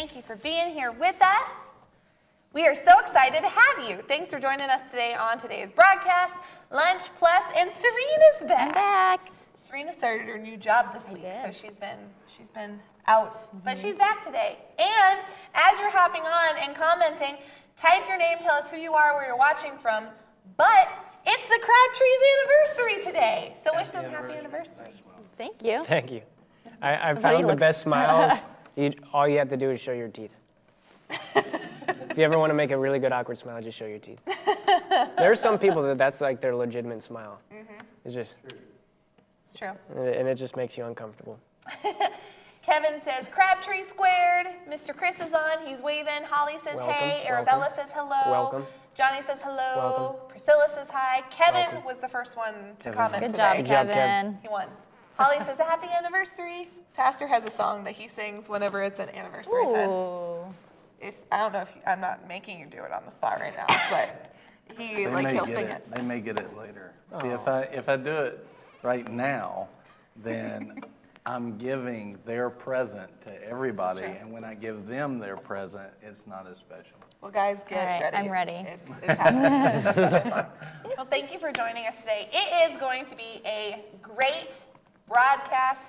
thank you for being here with us. We are so excited to have you. Thanks for joining us today on today's broadcast. Lunch Plus and Serena's back. I'm back. Serena started her new job this week, so she's been she's been out, but mm-hmm. she's back today. And as you're hopping on and commenting, type your name, tell us who you are, where you're watching from. But it's the Crabtree's anniversary today, so wish them happy anniversary. Thank you. Thank you. I, I found the best smiles. You, all you have to do is show your teeth. if you ever want to make a really good awkward smile, just show your teeth. There are some people that that's like their legitimate smile. Mm-hmm. It's just, It's true. and it just makes you uncomfortable. Kevin says Crabtree squared. Mr. Chris is on. He's waving. Holly says Welcome, hey. welcome. Arabella says hello. Welcome. Johnny says hello. Welcome. Priscilla says hi. Kevin Welcome. was the first one to Kevin. comment Good today. job, Good job, Kev. Kevin. He won. Holly says happy anniversary. Pastor has a song that he sings whenever it's an anniversary. Ooh. if I don't know if you, I'm not making you do it on the spot right now, but he They like may he'll get sing it. it. They may get it later. See, if oh. I, if I do it right now, then I'm giving their present to everybody. And when I give them their present, it's not as special. Well, guys, get All right, ready. I'm ready. It's, it's happening. It's so fun. well, thank you for joining us today. It is going to be a great broadcast.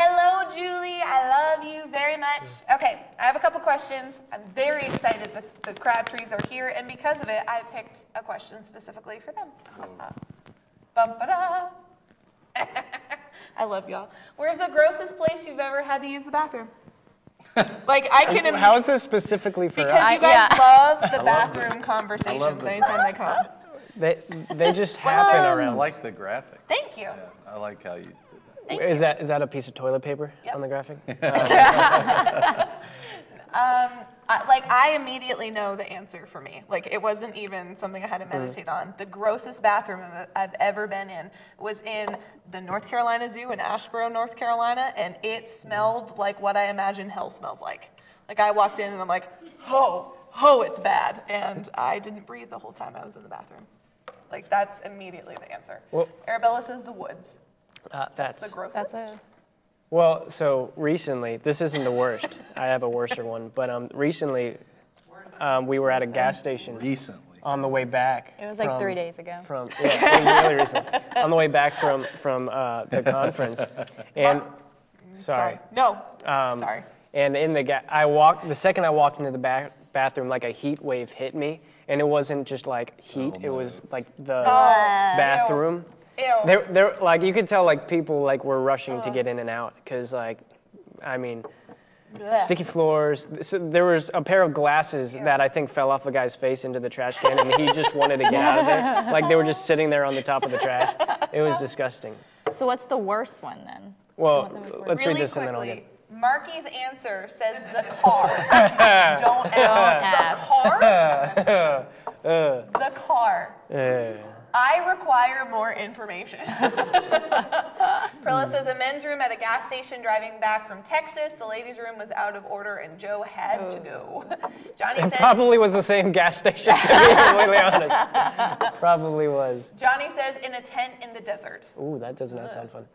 Hello, Julie. I love you very much. Okay, I have a couple questions. I'm very excited that the Crabtrees are here, and because of it, I picked a question specifically for them. Oh. Uh, bum, ba-da. I love y'all. Where's the grossest place you've ever had to use the bathroom? Like I can. im- How is this specifically for us? because us? you guys yeah. love the love bathroom the- conversations I love the anytime they come. They, they just happen um, around. I around. like the graphic. Thank you. Yeah, I like how you did that. Is that is that a piece of toilet paper Yep. on the graphic? Um, I, like I immediately know the answer for me. Like it wasn't even something I had to Mm. meditate on. The grossest bathroom I've- I've ever been in was in the North Carolina Zoo in Asheboro, North Carolina, and it smelled like what I imagine hell smells like. Like I walked in and I'm like, oh, oh, it's bad, and I didn't breathe the whole time I was in the bathroom. Like that's immediately the answer. Well- Arabella says the woods. Uh, that's The grossest. That's a. Well, so recently, this isn't the worst. I have a worser one, but um, recently, um, we were at a gas station Recently. on the way back. It was like from- three days ago. From yeah, it really recent. On the way back from from uh, the conference, and sorry, No. Um, sorry. and in the ga- I walked the second I walked into the ba- bathroom, like a heat wave hit me, and it wasn't just like heat; Oh, it was like the Oh, bathroom. Ew. There, there, like you could tell, like people like were rushing to get in and out because, like, I mean, Blech. sticky floors. So there was a pair of glasses that I think fell off a guy's face into the trash can, and he just wanted to get out of there. Like they were just sitting there on the top of the trash. It was disgusting. So what's the worst one then? Well, What let's really read this and then I'll quickly, get. Marky's answer says the car. Don't ask. The car? the car. Uh, I require more information. Perla says a men's room at a gas station driving back from Texas. The ladies' room was out of order and Joe had to go. Oh. Johnny it says probably was the same gas station. To be completely honest, probably was. Johnny says in a tent in the desert. Ooh, that does not sound fun.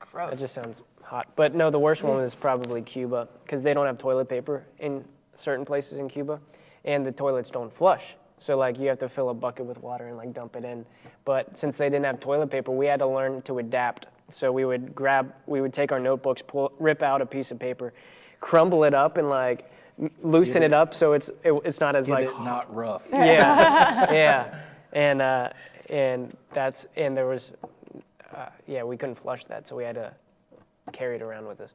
Gross. That just sounds hot. But no, the worst one is probably Cuba because they don't have toilet paper in certain places in Cuba, and the toilets don't flush. So like you have to fill a bucket with water and like dump it in. But since they didn't have toilet paper, we had to learn to adapt. So we would grab, we would take our notebooks, pull, rip out a piece of paper, crumble it up, and like loosen it it- up so it's it, it's not as like not rough. yeah, yeah, and uh, and that's and there was, uh, yeah, we couldn't flush that, so we had to carry it around with us.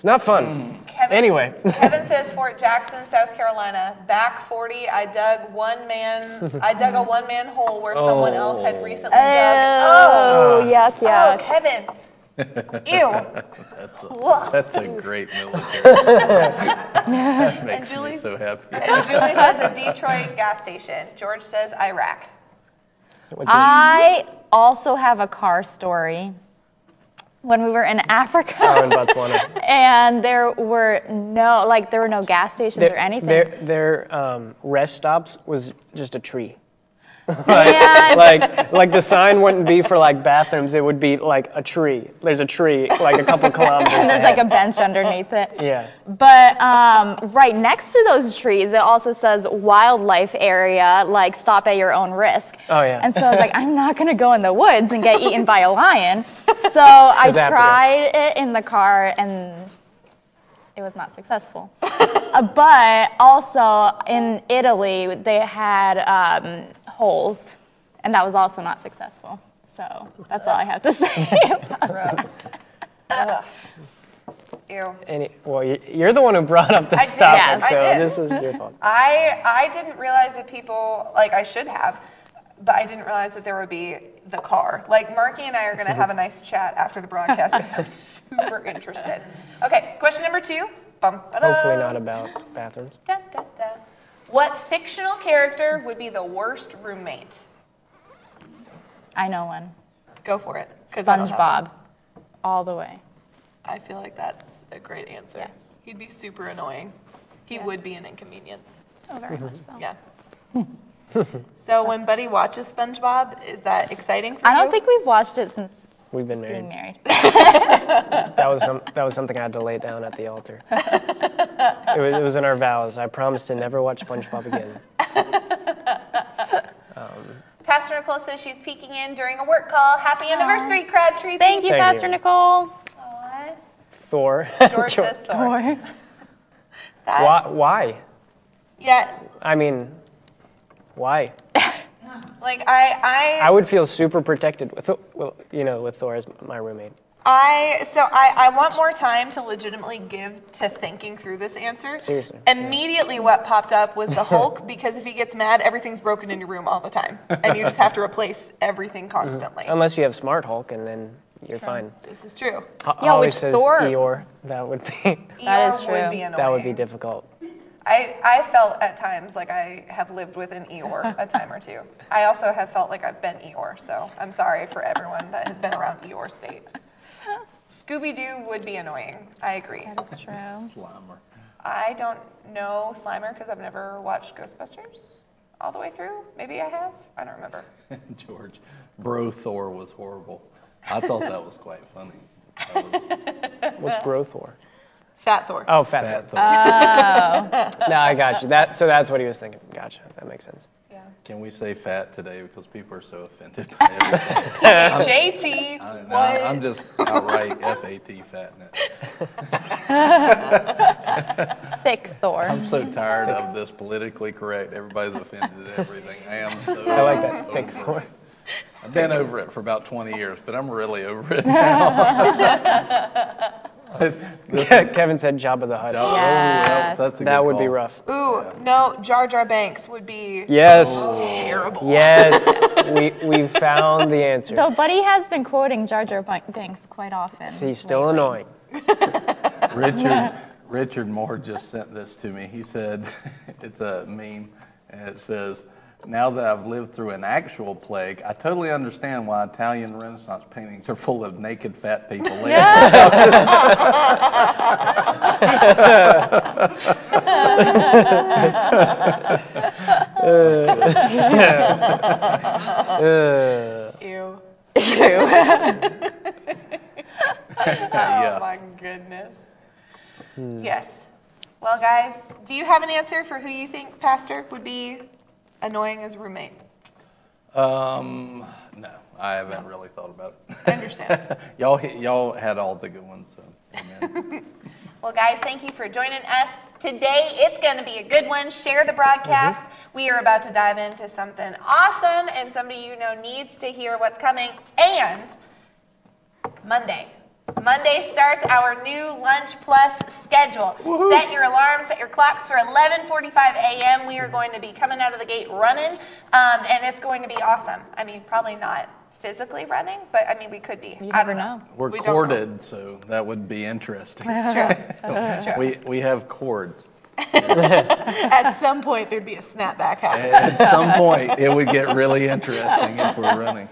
It's not fun. Mm. Kevin, Anyway. Kevin says Fort Jackson, South Carolina. Back 40, I dug one man. I dug a one man hole where someone else had oh. recently dug. Oh, oh, yuck, Oh, yuck. Kevin. Ew. That's a, that's a great military. That makes Julie? me so happy. And Julie says a Detroit gas station. George says Iraq. What's? I also have a car story. When we were in Africa, Oh, in Botswana. and there were no, like, there were no gas stations or anything. Their, their um, rest stops was just a tree. Yeah. like like the sign wouldn't be for like bathrooms. It would be like a tree. There's a tree like a couple kilometers. and there's like a bench underneath it. yeah. But um, right next to those trees, it also says wildlife area, like stop at your own risk. Oh, yeah. And so I was like, I'm not gonna go in the woods and get eaten by a lion. So I Africa. tried it in the car and it was not successful. Uh, but also in Italy, they had um, holes, and that was also not successful. So that's all I have to say. Gross. Ugh. Ew. Any, well, you- you're the one who brought up I this did. topic, Yeah, so this is your fault. I I didn't realize that people like I should have, but I didn't realize that there would be the car. Like Marky and I are gonna have a nice chat after the broadcast because I'm super interested. Okay, question number two. Bum. Hopefully not about bathrooms. Dun, dun, dun. What fictional character would be the worst roommate? I know one. Go for it. 'cause I don't have one. SpongeBob, all the way. I feel like that's a great answer. Yes. He'd be super annoying. He would be an inconvenience. Oh, very much so. Yeah. so when Buddy watches SpongeBob, is that exciting for you? I you? don't think we've watched it since We've been being married. married. That was some, that was something I had to lay down at the altar. it, was, it was in our vows. I promised to never watch SpongeBob again. Pastor Nicole says she's peeking in during a work call. Happy anniversary, Crabtree. Thank you, Thank Pastor you. Nicole. Aw. Thor. George says Thor. Or- That- why? Why? Yeah, I mean, why? Like I, I would feel super protected with, well, you know, with Thor as my roommate. I, I, so I, I want more time to legitimately give to thinking through this answer. Seriously. Immediately, what popped up was the Hulk because if he gets mad, everything's broken in your room all the time, and you just have to replace everything mm-hmm. constantly. Unless you have Smart Hulk, and then you're fine. This is true. Ho- Yeah, Holly which says Thor- Eeyore. That would be That is true. Would be that would be difficult. I, I felt at times like I have lived with an Eeyore a time or two. I also have felt like I've been Eeyore, so I'm sorry for everyone that has been around Eeyore State. Scooby Doo would be annoying. I agree. That's true. Slimer. I don't know Slimer because I've never watched Ghostbusters all the way through. Maybe I have. I don't remember. George, Bro Thor was horrible. I thought that was quite funny. That was What's Bro Thor? Fat Thor. Oh, Fat, Fat Thor. Thor. Oh. No, I got you. That so that's what he was thinking. Gotcha. That makes sense. Yeah. Can we say fat today because people are so offended by everything? JT. I, what? I, I'm just outright FAT fatting it. Thick Thor. I'm so tired of this politically correct. Everybody's offended at everything. I am so. I like that. Thick Thor. I've been over it for about 20 years, but I'm really over it now. Kevin said Jabba the Hutt. Oh, Yes. that's, that's a that good would be call. rough. Ooh, no, Jar Jar Binks would be Yes. Oh. terrible. Yes. we we found the answer. Though Buddy has been quoting Jar Jar Binks quite often. He's still lately. annoying. Richard Richard Moore just sent this to me. He said it's a meme, and it says, "Now that I've lived through an actual plague, I totally understand why Italian Renaissance paintings are full of naked fat people." laying on Uh, Ew. Yeah. Oh my goodness. Yes. Well, guys, do you have an answer for who you think Pastor would be annoying as a roommate? Um, no, I haven't really thought about it. I understand. y'all, y'all had all the good ones, so amen. Well, guys, thank you for joining us today. It's going to be a good one. Share the broadcast. We are about to dive into something awesome, and somebody you know needs to hear what's coming. And Monday. Monday starts our new Lunch Plus schedule. Set your alarms, set your clocks for 11:45 a.m. We are going to be coming out of the gate running, um, and it's going to be awesome. I mean, probably not physically running, but I mean, we could be. You I never don't know. We're We don't know. corded, so that would be interesting. That's true. It's true. we, we have cords. At some point, there'd be a snapback happening. At some point, it would get really interesting if we're running.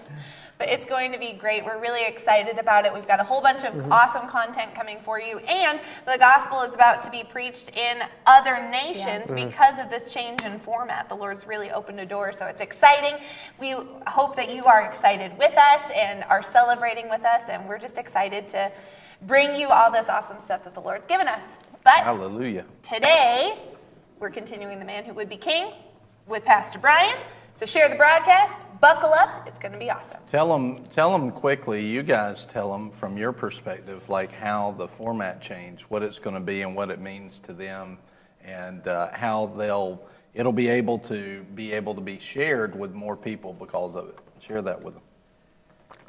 But it's going to be great. We're really excited about it. We've got a whole bunch of Mm-hmm. awesome content coming for you, and the gospel is about to be preached in other nations Mm-hmm. because of this change in format. The Lord's really opened a door, so it's exciting. We hope that you are excited with us and are celebrating with us, and we're just excited to bring you all this awesome stuff that the Lord's given us. But Hallelujah. Today, we're continuing The Man Who Would Be King with Pastor Brian. So share the broadcast, buckle up, it's going to be awesome. Tell them, tell them quickly. You guys tell them from your perspective, like how the format changed, what it's going to be, and what it means to them, and uh, how they'll it'll be able to be able to be shared with more people because of it. Share that with them.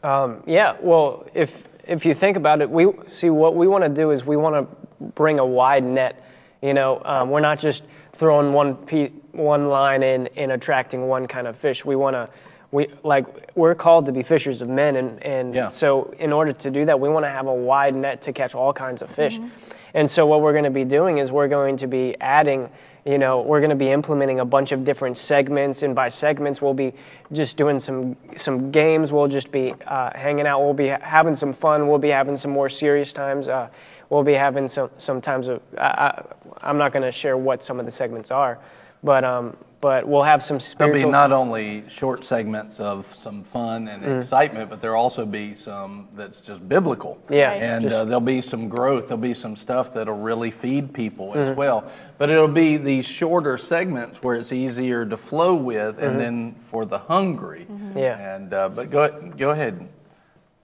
Um, yeah, well, if if you think about it, we see what we want to do is we want to bring a wide net. You know, um, we're not just throwing one pe- one line in and attracting one kind of fish. We want to we like we're called to be fishers of men, and and Yeah. so in order to do that, we want to have a wide net to catch all kinds of fish. And so what we're going to be doing is we're going to be adding you know we're going to be implementing a bunch of different segments and by segments we'll be just doing some some games. We'll just be uh, hanging out. We'll be ha- having some fun. We'll be having some more serious times. Uh, we'll be having some some times of I I, i'm not going to share what some of the segments are but um but we'll have some There'll be not only short segments of some fun and excitement, but there'll also be some that's just biblical. Yeah, Right. And just- uh, there'll be some growth. There'll be some stuff that'll really feed people as well. But it'll be these shorter segments where it's easier to flow with, and then for the hungry. Yeah. And uh, but go go ahead.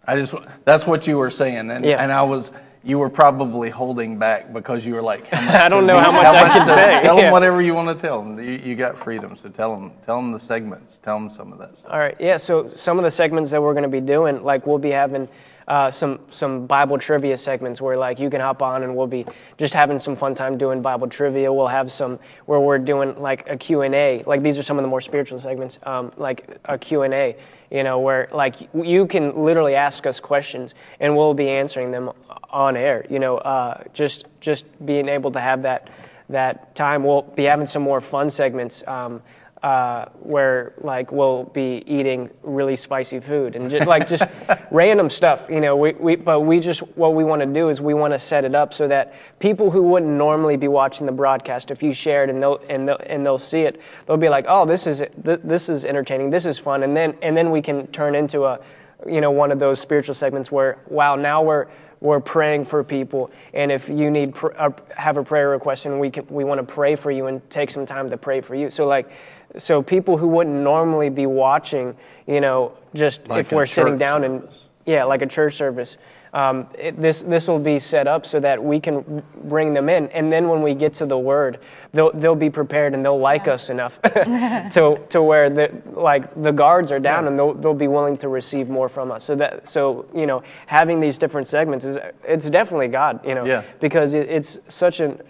I just that's what you were saying, and Yeah. and I was. You were probably holding back because you were like, how I don't know he- how much I can say. Tell Yeah. them whatever you want to tell them. You, you got freedom, so tell them. Tell them the segments. Tell them some of that stuff. All right, yeah. So some of the segments that we're going to be doing, like we'll be having uh, some some Bible trivia segments where like you can hop on and we'll be just having some fun time doing Bible trivia. We'll have some where we're doing like a Q and A. Like these are some of the more spiritual segments, um, like a Q and A. You know, where like you can literally ask us questions and we'll be answering them on air. You know, uh, just just being able to have that that time. We'll be having some more fun segments. Um, uh, where like we'll be eating really spicy food and just like just random stuff, you know. We, we but we just what we want to do is we want to set it up so that people who wouldn't normally be watching the broadcast, if you share it and they'll and they'll, and they'll see it, they'll be like, oh, this is th- this is entertaining, this is fun, and then and then we can turn into a you know one of those spiritual segments where wow now we're we're praying for people and if you need pr- uh, have a prayer request and we can we want to pray for you and take some time to pray for you so like so people who wouldn't normally be watching you know just Like if we're sitting down service. and yeah like a church service. Um, it, this this will be set up so that we can bring them in and then when we get to the word they'll they'll be prepared and they'll like us enough to to where the like the guards are down and they'll they'll be willing to receive more from us. So that so you know having these different segments is it's definitely God you know Yeah. because it, it's such an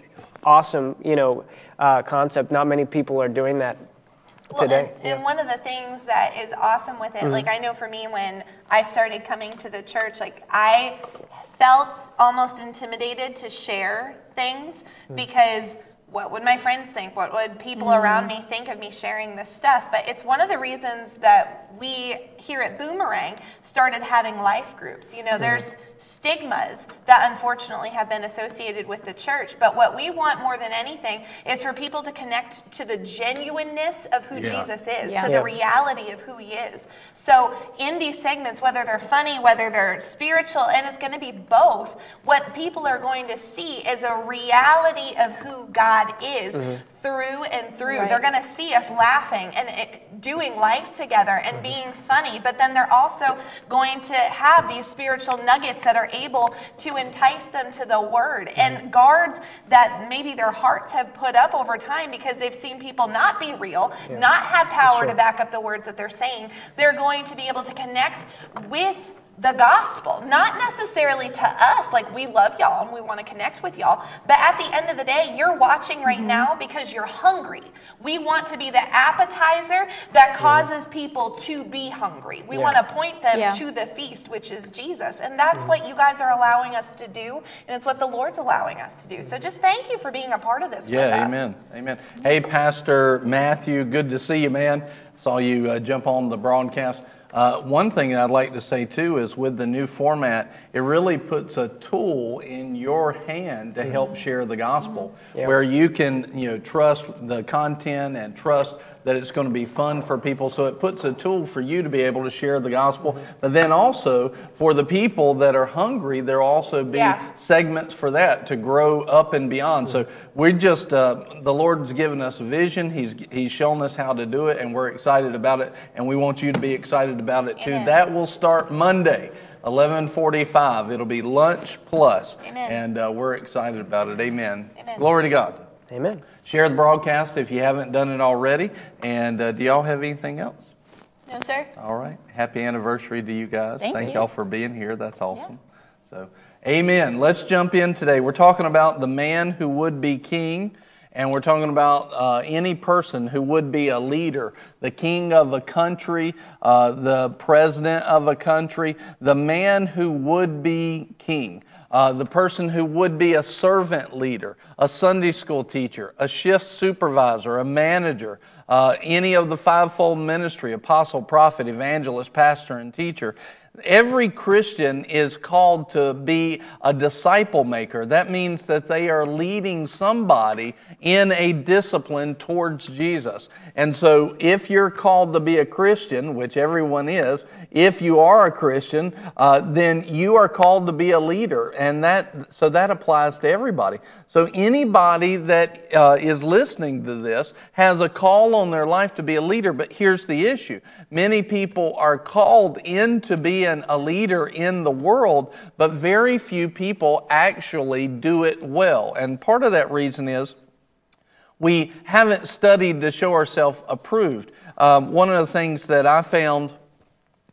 awesome you know uh, concept. Not many people are doing that Well, today and, and one of the things that is awesome with it, Mm-hmm. like I know for me when I started coming to the church, like I felt almost intimidated to share things Mm. because what would my friends think? What would people around me think of me sharing this stuff? But it's one of the reasons that we here at Boomerang started having life groups. You know, there's stigmas that unfortunately have been associated with the church. But what we want more than anything is for people to connect to the genuineness of who Yeah. Jesus is, Yeah. to Yeah. the reality of who he is. So in these segments, whether they're funny, whether they're spiritual, and it's going to be both, what people are going to see is a reality of who God is mm-hmm. through and through. Right. They're going to see us laughing and it, doing life together and mm-hmm. being funny, but then they're also going to have these spiritual nuggets that are able to entice them to the word and guards that maybe their hearts have put up over time because they've seen people not be real, not have power to back up the words that they're saying. They're going to be able to connect with the gospel, not necessarily to us, like we love y'all and we want to connect with y'all, but at the end of the day, you're watching right Mm-hmm. now because you're hungry. We want to be the appetizer that causes people to be hungry. We Yeah. want to point them Yeah. to the feast, which is Jesus. And that's Mm-hmm. what you guys are allowing us to do, and it's what the Lord's allowing us to do. So just thank you for being a part of this Yeah, amen, amen. Hey, Pastor Matthew, good to see you, man. Saw you uh, jump on the broadcast. Uh, one thing I'd like to say too is with the new format, it really puts a tool in your hand to help share the gospel, Yeah. where you can you know trust the content and trust that it's going to be fun for people. So it puts a tool for you to be able to share the gospel. But then also for the people that are hungry, there'll also be Yeah. segments for that to grow up and beyond. So we just uh, the Lord's given us a vision. He's He's shown us how to do it, and we're excited about it. And we want you to be excited about it too. Amen. That will start Monday. 11:45. It'll be lunch plus, Amen. and uh, we're excited about it. Amen. Amen. Glory to God. Amen. Share the broadcast if you haven't done it already. And uh, do y'all have anything else? No, sir. All right. Happy anniversary to you guys. Thank you. y'all for being here. That's awesome. So, amen. Let's jump in today. We're talking about the man who would be king, and we're talking about uh, any person who would be a leader, the king of a country, uh, the president of a country, the man who would be king. Uh, the person who would be a servant leader, a Sunday school teacher, a shift supervisor, a manager, uh, any of the fivefold ministry apostle, prophet, evangelist, pastor, and teacher. Every Christian is called to be a disciple maker. That means that they are leading somebody in a discipline towards Jesus. And so, if you're called to be a Christian, which everyone is, if you are a Christian, uh, then you are called to be a leader, and that so that applies to everybody. So anybody that uh, is listening to this has a call on their life to be a leader. But here's the issue: many people are called into being a leader in the world, but very few people actually do it well. And part of that reason is we haven't studied to show ourselves approved. Um, one of the things that I found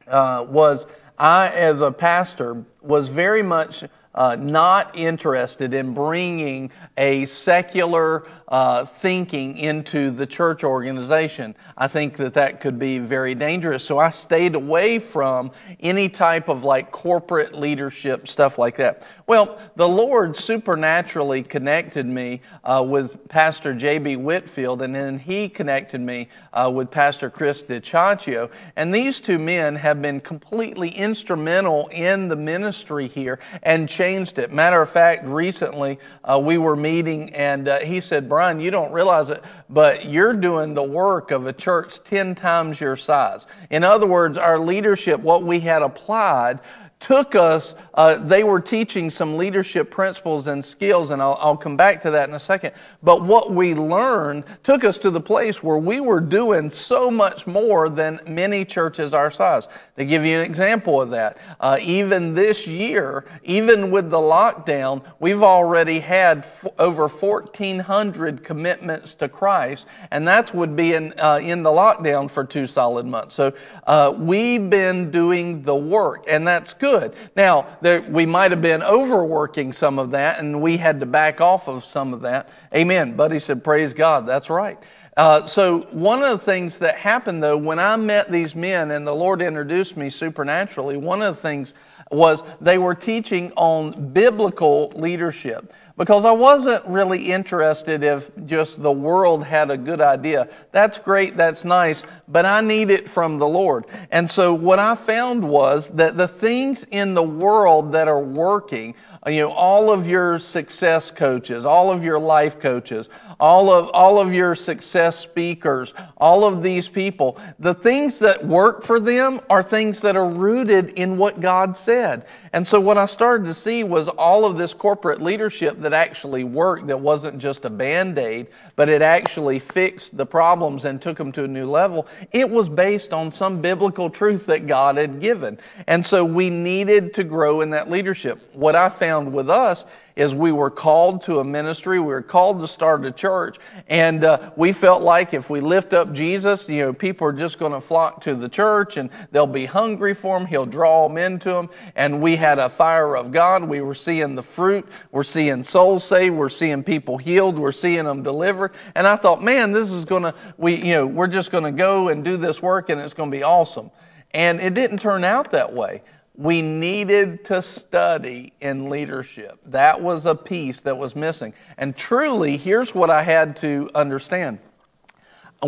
uh, was I, as a pastor, was very much uh, not interested in bringing a secular uh, thinking into the church organization. I think that that could be very dangerous. So I stayed away from any type of like corporate leadership stuff like that. Well, the Lord supernaturally connected me uh, with Pastor J.B. Whitfield, and then he connected me uh, with Pastor Chris DiCiaccio. And these two men have been completely instrumental in the ministry here and changed it. Matter of fact, recently uh, we were meeting, and uh, he said, Brian, you don't realize it, but you're doing the work of a church 10 times your size. In other words, our leadership, what we had applied, took us, uh, they were teaching some leadership principles and skills, and I'll, I'll come back to that in a second. But what we learned took us to the place where we were doing so much more than many churches our size. To give you an example of that, uh, even this year, even with the lockdown, we've already had f- over 1,400 commitments to Christ, and that would be in, uh, in the lockdown for two solid months. So uh, we've been doing the work, and that's good. Now, there, we might have been overworking some of that, and we had to back off of some of that. Amen. Buddy said, Praise God. That's right. Uh, so one of the things that happened though, when I met these men and the Lord introduced me supernaturally, one of the things was they were teaching on biblical leadership because I wasn't really interested if just the world had a good idea. That's great, that's nice, but I need it from the Lord. And so what I found was that the things in the world that are working, you know, all of your success coaches, all of your life coaches, all of, all of your success speakers, all of these people, the things that work for them are things that are rooted in what God said. And so what I started to see was all of this corporate leadership that actually worked, that wasn't just a band aid, but it actually fixed the problems and took them to a new level. It was based on some biblical truth that God had given. And so we needed to grow in that leadership. What I found with us is we were called to a ministry, we were called to start a church, and uh, we felt like if we lift up Jesus, you know, people are just going to flock to the church and they'll be hungry for him. He'll draw them into him. And we had a fire of God. We were seeing the fruit. We're seeing souls saved. We're seeing people healed. We're seeing them delivered. And I thought, man, this is going to, we, you know, we're just going to go and do this work and it's going to be awesome. And it didn't turn out that way we needed to study in leadership. That was a piece that was missing. And truly, here's what I had to understand.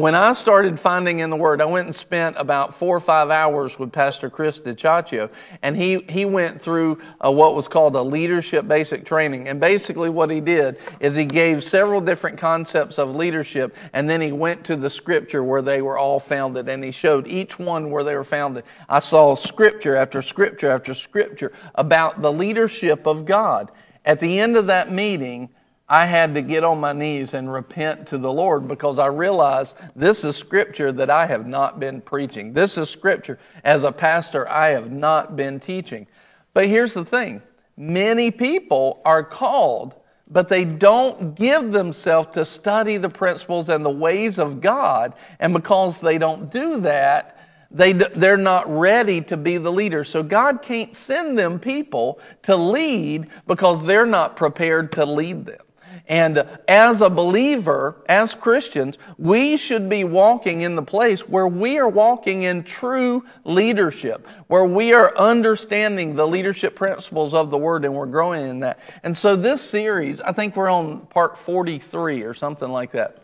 When I started finding in the Word, I went and spent about four or five hours with Pastor Chris DiCiaccio, and he, he went through uh, what was called a leadership basic training. And basically, what he did is he gave several different concepts of leadership, and then he went to the scripture where they were all founded, and he showed each one where they were founded. I saw scripture after scripture after scripture about the leadership of God. At the end of that meeting, I had to get on my knees and repent to the Lord because I realized this is scripture that I have not been preaching. This is scripture as a pastor I have not been teaching. But here's the thing many people are called, but they don't give themselves to study the principles and the ways of God. And because they don't do that, they, they're not ready to be the leader. So God can't send them people to lead because they're not prepared to lead them. And as a believer, as Christians, we should be walking in the place where we are walking in true leadership, where we are understanding the leadership principles of the Word and we're growing in that. And so this series, I think we're on part 43 or something like that.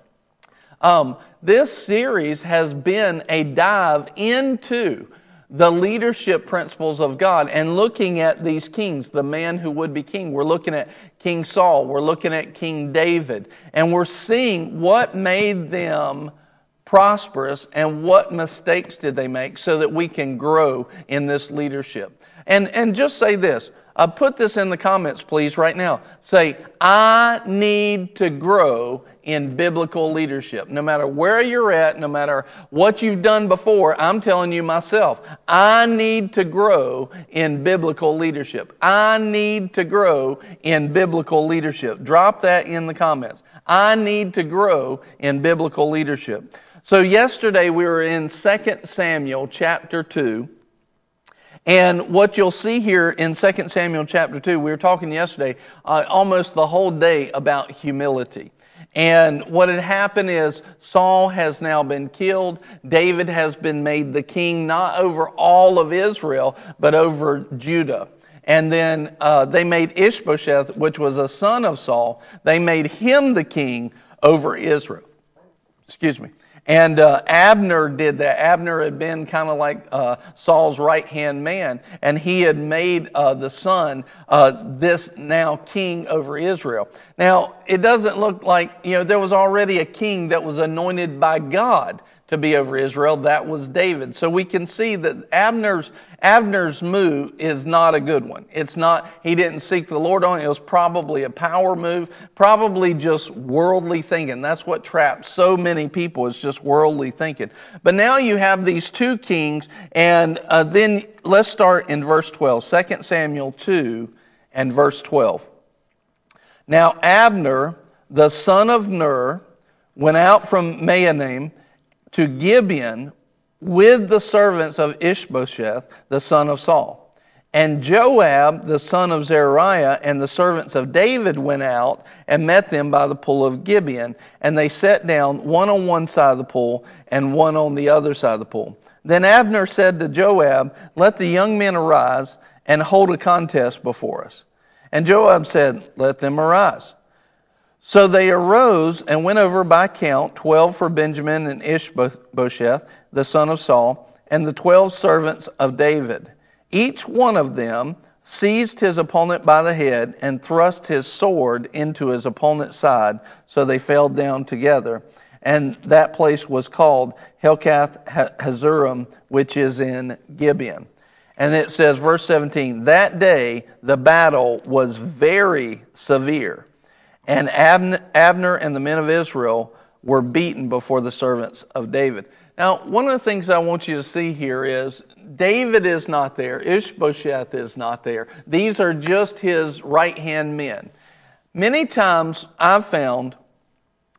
Um, this series has been a dive into the leadership principles of God and looking at these kings, the man who would be king. We're looking at King Saul, we're looking at King David, and we're seeing what made them prosperous and what mistakes did they make so that we can grow in this leadership. And, and just say this. Uh, put this in the comments, please, right now. Say, I need to grow in biblical leadership. No matter where you're at, no matter what you've done before, I'm telling you myself, I need to grow in biblical leadership. I need to grow in biblical leadership. Drop that in the comments. I need to grow in biblical leadership. So yesterday we were in 2 Samuel chapter 2. And what you'll see here in 2 Samuel chapter 2, we were talking yesterday uh, almost the whole day about humility. And what had happened is Saul has now been killed. David has been made the king, not over all of Israel, but over Judah. And then uh, they made Ishbosheth, which was a son of Saul, they made him the king over Israel. Excuse me. And uh, Abner did that. Abner had been kind of like uh, Saul's right hand man, and he had made uh, the son uh, this now king over Israel. Now, it doesn't look like, you know, there was already a king that was anointed by God to be over Israel. That was David. So we can see that Abner's, Abner's move is not a good one. It's not, he didn't seek the Lord on it. It was probably a power move, probably just worldly thinking. That's what traps so many people is just worldly thinking. But now you have these two kings, and uh, then let's start in verse 12, 2 Samuel 2 and verse 12. Now Abner, the son of Ner, went out from Mahanaim to Gibeon with the servants of Ishbosheth, the son of Saul. And Joab, the son of Zeruiah, and the servants of David went out and met them by the pool of Gibeon. And they sat down, one on one side of the pool and one on the other side of the pool. Then Abner said to Joab, Let the young men arise and hold a contest before us. And Joab said, Let them arise. So they arose and went over by count, twelve for Benjamin and Ishbosheth, the son of Saul, and the twelve servants of David. Each one of them seized his opponent by the head and thrust his sword into his opponent's side, so they fell down together. And that place was called Helkath Hazurim, which is in Gibeon. And it says, verse 17, that day the battle was very severe and Abner and the men of Israel were beaten before the servants of David. Now, one of the things I want you to see here is David is not there, Ishbosheth is not there. These are just his right hand men. Many times I've found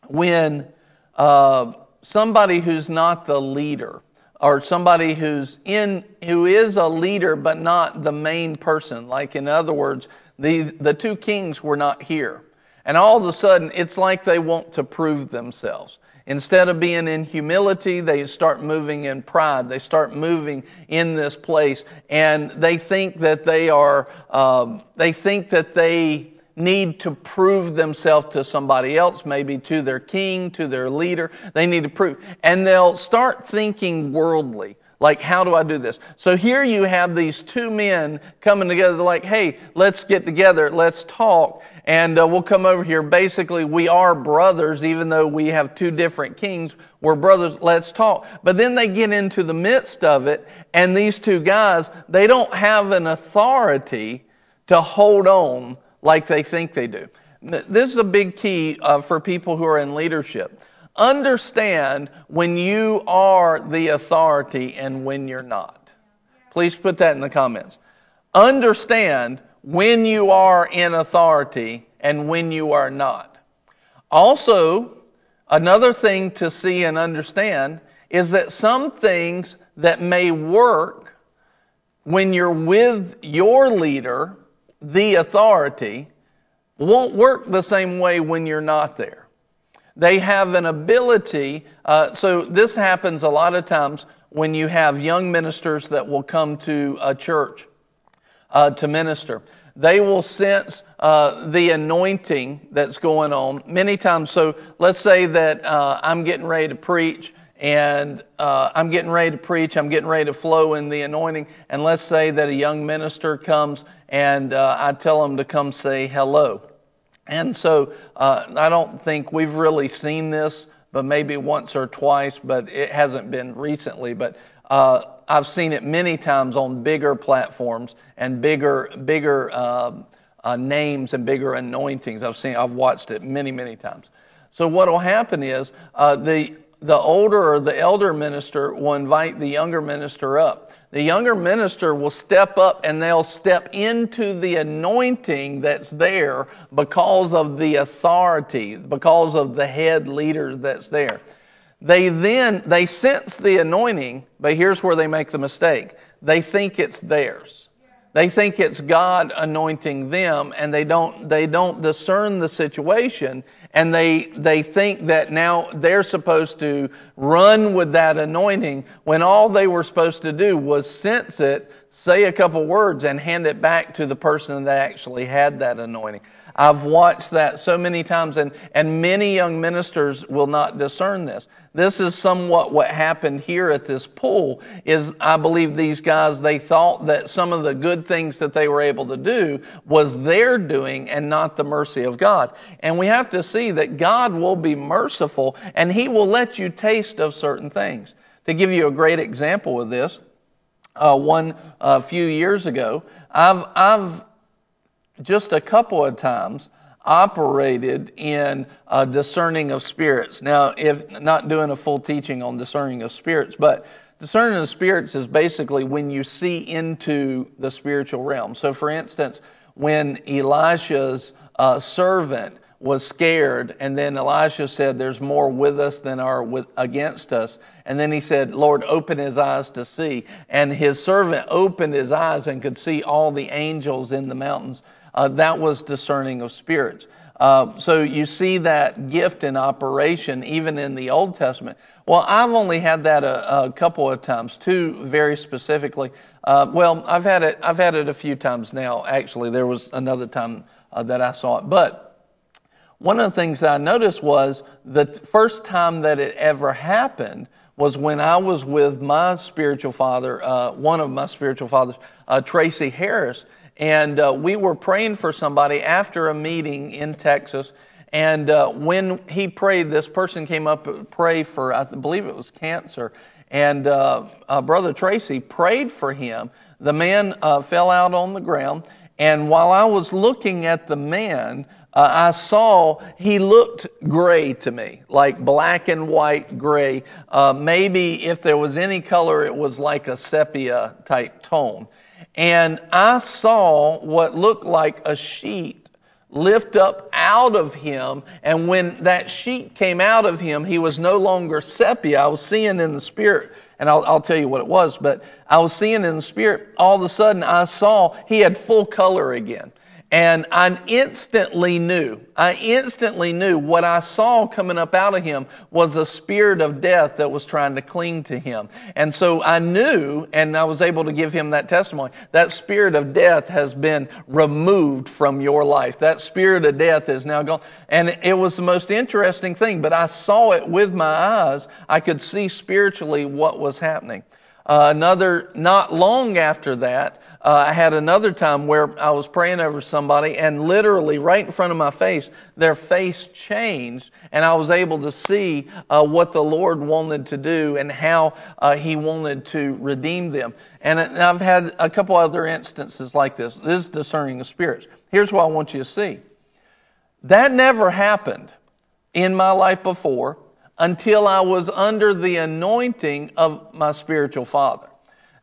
when uh, somebody who's not the leader, or somebody who's in who is a leader but not the main person, like in other words, the, the two kings were not here. And all of a sudden, it's like they want to prove themselves. Instead of being in humility, they start moving in pride. They start moving in this place, and they think that they are. Um, they think that they need to prove themselves to somebody else, maybe to their king, to their leader. They need to prove. And they'll start thinking worldly. Like, how do I do this? So here you have these two men coming together, like, hey, let's get together, let's talk, and uh, we'll come over here. Basically, we are brothers, even though we have two different kings. We're brothers, let's talk. But then they get into the midst of it, and these two guys, they don't have an authority to hold on like they think they do. This is a big key uh, for people who are in leadership. Understand when you are the authority and when you're not. Please put that in the comments. Understand when you are in authority and when you are not. Also, another thing to see and understand is that some things that may work when you're with your leader, the authority, won't work the same way when you're not there. They have an ability, uh, so this happens a lot of times when you have young ministers that will come to a church uh, to minister. They will sense uh, the anointing that's going on many times. So let's say that uh, I'm getting ready to preach and uh, I'm getting ready to preach, I'm getting ready to flow in the anointing, and let's say that a young minister comes and uh, I tell them to come say hello. And so uh, I don't think we've really seen this, but maybe once or twice, but it hasn't been recently. But uh, I've seen it many times on bigger platforms and bigger, bigger uh, uh names and bigger anointings. I've seen, I've watched it many, many times. So what will happen is uh, the the older or the elder minister will invite the younger minister up. The younger minister will step up and they'll step into the anointing that's there because of the authority, because of the head leader that's there. They then, they sense the anointing, but here's where they make the mistake. They think it's theirs. They think it's God anointing them and they don't, they don't discern the situation and they, they think that now they're supposed to run with that anointing when all they were supposed to do was sense it, say a couple words, and hand it back to the person that actually had that anointing. I've watched that so many times, and, and many young ministers will not discern this. This is somewhat what happened here at this pool is I believe these guys, they thought that some of the good things that they were able to do was their doing and not the mercy of God. And we have to see that God will be merciful and He will let you taste of certain things. To give you a great example of this, uh, one a uh, few years ago, I've, I've just a couple of times operated in uh, discerning of spirits. Now, if not doing a full teaching on discerning of spirits, but discerning of spirits is basically when you see into the spiritual realm. So, for instance, when Elisha's uh, servant was scared, and then Elisha said, There's more with us than are with, against us. And then he said, Lord, open his eyes to see. And his servant opened his eyes and could see all the angels in the mountains uh, that was discerning of spirits. Uh, so you see that gift in operation even in the Old Testament. Well, I've only had that a, a couple of times, two very specifically. Uh, well, I've had it. I've had it a few times now. Actually, there was another time uh, that I saw it, but. One of the things that I noticed was the first time that it ever happened was when I was with my spiritual father, uh, one of my spiritual fathers, uh, Tracy Harris, and uh, we were praying for somebody after a meeting in Texas. And uh, when he prayed, this person came up to pray for, I believe it was cancer. And uh, uh Brother Tracy prayed for him. The man uh, fell out on the ground. And while I was looking at the man, uh, I saw he looked gray to me, like black and white gray. Uh, maybe if there was any color, it was like a sepia type tone. And I saw what looked like a sheet lift up out of him. And when that sheet came out of him, he was no longer sepia. I was seeing in the spirit, and I'll, I'll, tell you what it was, but I was seeing in the spirit, all of a sudden I saw he had full color again. And I instantly knew, I instantly knew what I saw coming up out of him was a spirit of death that was trying to cling to him. And so I knew, and I was able to give him that testimony, that spirit of death has been removed from your life. That spirit of death is now gone. And it was the most interesting thing, but I saw it with my eyes. I could see spiritually what was happening. Uh, another, not long after that, uh, I had another time where I was praying over somebody, and literally right in front of my face, their face changed, and I was able to see uh, what the Lord wanted to do and how uh, He wanted to redeem them. And I've had a couple other instances like this. This is discerning the spirits. Here's what I want you to see that never happened in my life before until I was under the anointing of my spiritual father.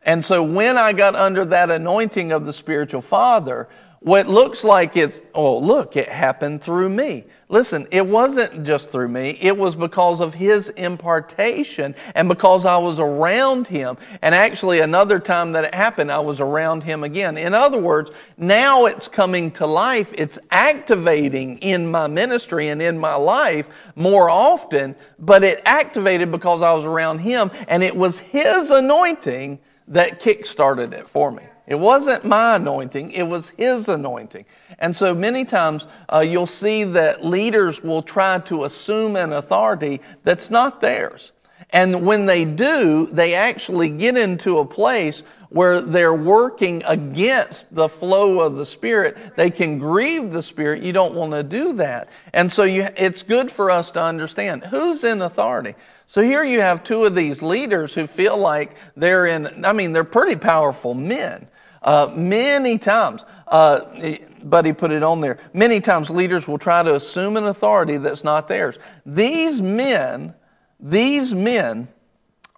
And so when I got under that anointing of the spiritual father, what looks like it, oh, look, it happened through me. Listen, it wasn't just through me. It was because of his impartation and because I was around him. And actually, another time that it happened, I was around him again. In other words, now it's coming to life. It's activating in my ministry and in my life more often, but it activated because I was around him and it was his anointing that kick started it for me. It wasn't my anointing, it was his anointing. And so many times uh, you'll see that leaders will try to assume an authority that's not theirs. And when they do, they actually get into a place where they're working against the flow of the Spirit. They can grieve the Spirit. You don't want to do that. And so you, it's good for us to understand who's in authority. So here you have two of these leaders who feel like they're in, I mean, they're pretty powerful men. Uh, many times, uh, Buddy put it on there, many times leaders will try to assume an authority that's not theirs. These men, these men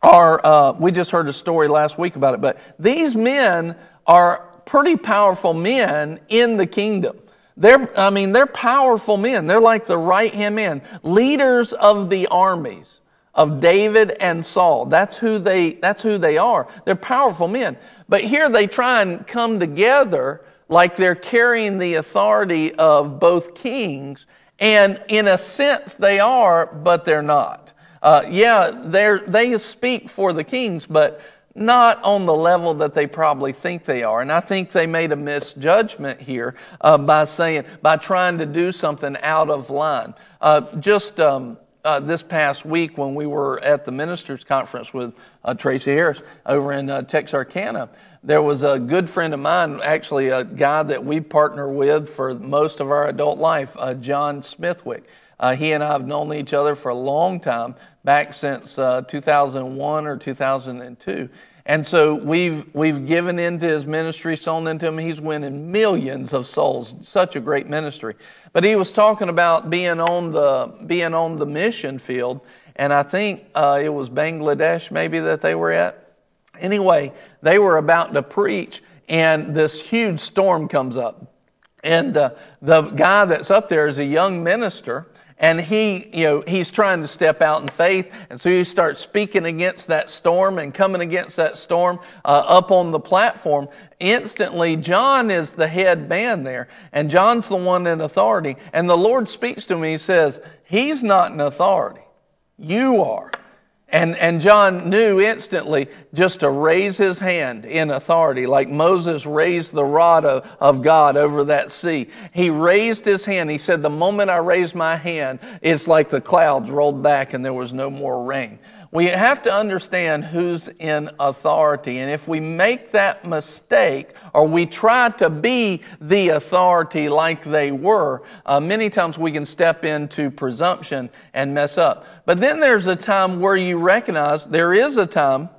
are, uh, we just heard a story last week about it, but these men are pretty powerful men in the kingdom. They're, I mean, they're powerful men. They're like the right hand men, leaders of the armies of David and Saul. That's who they, that's who they are. They're powerful men. But here they try and come together like they're carrying the authority of both kings. And in a sense, they are, but they're not. Uh, yeah, they're, they speak for the kings, but not on the level that they probably think they are. And I think they made a misjudgment here uh, by saying, by trying to do something out of line. Uh, just um, uh, this past week when we were at the ministers' conference with uh, Tracy Harris over in uh, Texarkana, there was a good friend of mine, actually a guy that we partner with for most of our adult life, uh, John Smithwick. Uh, he and I have known each other for a long time, back since uh, 2001 or 2002. And so we've, we've given into his ministry, sown into him. He's winning millions of souls. Such a great ministry. But he was talking about being on the, being on the mission field. And I think uh, it was Bangladesh maybe that they were at. Anyway, they were about to preach and this huge storm comes up. And uh, the guy that's up there is a young minister and he, you know, he's trying to step out in faith. And so he starts speaking against that storm and coming against that storm uh, up on the platform. Instantly, John is the head man there. And John's the one in authority. And the Lord speaks to him. He says, He's not in authority. You are. And, and John knew instantly just to raise his hand in authority, like Moses raised the rod of, of God over that sea. He raised his hand. He said, The moment I raised my hand, it's like the clouds rolled back and there was no more rain. We have to understand who's in authority. And if we make that mistake or we try to be the authority like they were, uh, many times we can step into presumption and mess up. But then there's a time where you recognize there is a time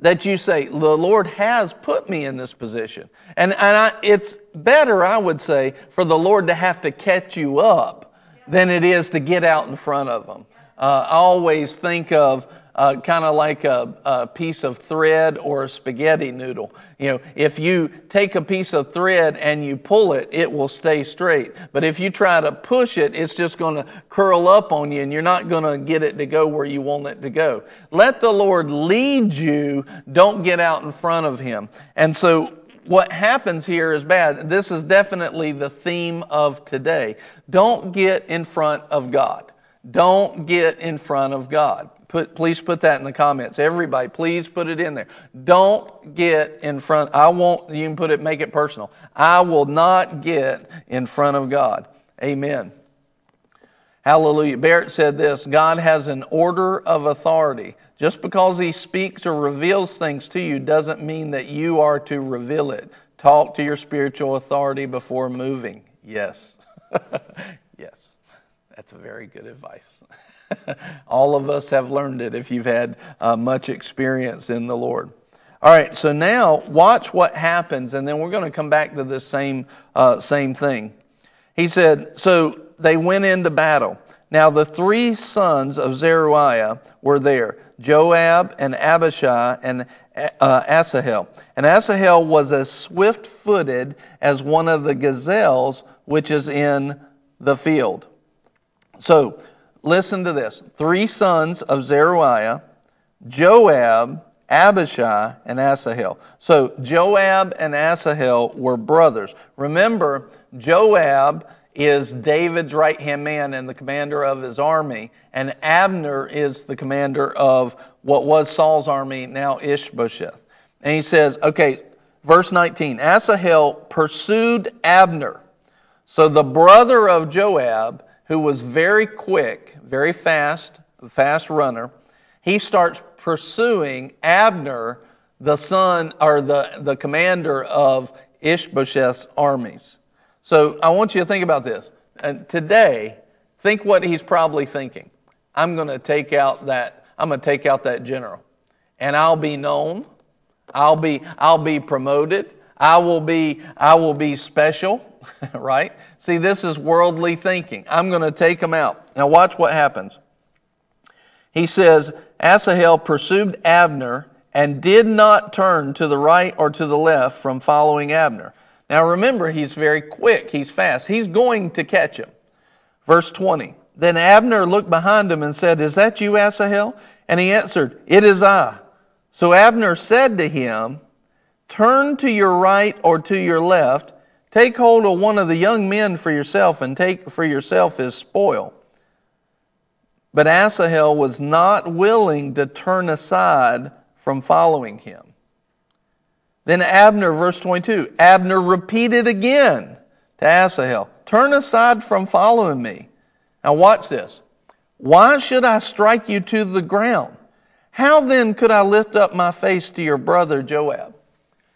that you say, the Lord has put me in this position. And, and I, it's better, I would say, for the Lord to have to catch you up than it is to get out in front of them. Uh, I always think of uh, kind of like a, a, piece of thread or a spaghetti noodle. You know, if you take a piece of thread and you pull it, it will stay straight. But if you try to push it, it's just going to curl up on you and you're not going to get it to go where you want it to go. Let the Lord lead you. Don't get out in front of Him. And so what happens here is bad. This is definitely the theme of today. Don't get in front of God. Don't get in front of God. Put, please put that in the comments. Everybody, please put it in there. Don't get in front. I won't, you can put it, make it personal. I will not get in front of God. Amen. Hallelujah. Barrett said this God has an order of authority. Just because he speaks or reveals things to you doesn't mean that you are to reveal it. Talk to your spiritual authority before moving. Yes. yes. That's very good advice. All of us have learned it if you've had uh, much experience in the Lord. All right, so now watch what happens, and then we're going to come back to this same, uh, same thing. He said, So they went into battle. Now the three sons of Zeruiah were there Joab and Abishai and uh, Asahel. And Asahel was as swift footed as one of the gazelles which is in the field. So listen to this three sons of Zeruiah, Joab, Abishai, and Asahel. So Joab and Asahel were brothers. Remember, Joab is David's right hand man and the commander of his army, and Abner is the commander of what was Saul's army, now Ishbosheth. And he says, okay, verse 19 Asahel pursued Abner. So the brother of Joab, who was very quick, very fast, fast runner, he starts pursuing Abner, the son or the, the commander of Ishbosheth's armies. So I want you to think about this. And today, think what he's probably thinking. I'm going to take out that I'm going to take out that general. And I'll be known. I'll be I'll be promoted. I will be I will be special, right? See, this is worldly thinking. I'm going to take him out. Now watch what happens. He says, Asahel pursued Abner and did not turn to the right or to the left from following Abner. Now remember, he's very quick, he's fast. He's going to catch him. Verse 20. Then Abner looked behind him and said, Is that you, Asahel? And he answered, It is I. So Abner said to him, Turn to your right or to your left, take hold of one of the young men for yourself, and take for yourself his spoil. But Asahel was not willing to turn aside from following him. Then Abner, verse 22, Abner repeated again to Asahel, Turn aside from following me. Now watch this. Why should I strike you to the ground? How then could I lift up my face to your brother Joab?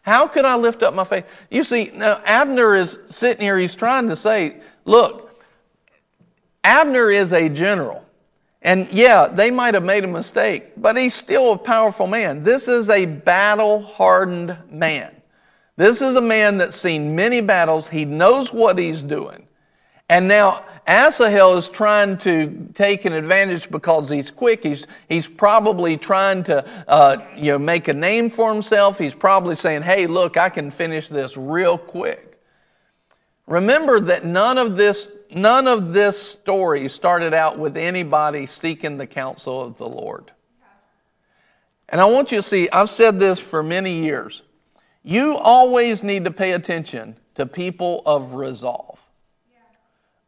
How could I lift up my face? You see, now Abner is sitting here, he's trying to say, look, Abner is a general. And yeah, they might have made a mistake, but he's still a powerful man. This is a battle hardened man. This is a man that's seen many battles. He knows what he's doing. And now Asahel is trying to take an advantage because he's quick. He's, he's probably trying to uh, you know, make a name for himself. He's probably saying, hey, look, I can finish this real quick. Remember that none of this none of this story started out with anybody seeking the counsel of the Lord. And I want you to see, I've said this for many years. You always need to pay attention to people of resolve.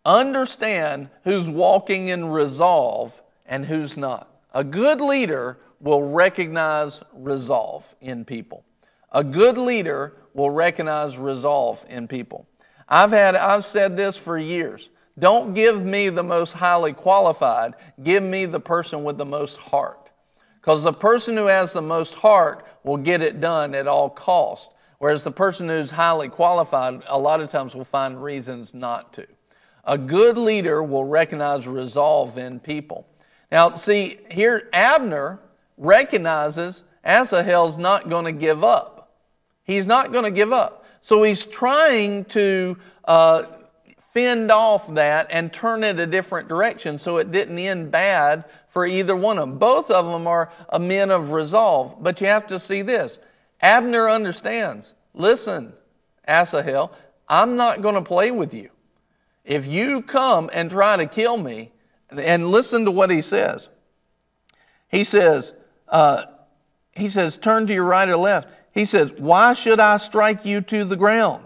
Understand who's walking in resolve and who's not. A good leader will recognize resolve in people. A good leader will recognize resolve in people. I've had I've said this for years. Don't give me the most highly qualified, give me the person with the most heart. Because the person who has the most heart will get it done at all cost. Whereas the person who's highly qualified, a lot of times will find reasons not to. A good leader will recognize resolve in people. Now, see, here Abner recognizes Asahel's not going to give up. He's not going to give up. So he's trying to uh, fend off that and turn it a different direction so it didn't end bad for either one of them. Both of them are men of resolve, but you have to see this. Abner understands. Listen, Asahel, I'm not going to play with you. If you come and try to kill me, and listen to what he says. He says, uh, he says, turn to your right or left. He says, Why should I strike you to the ground?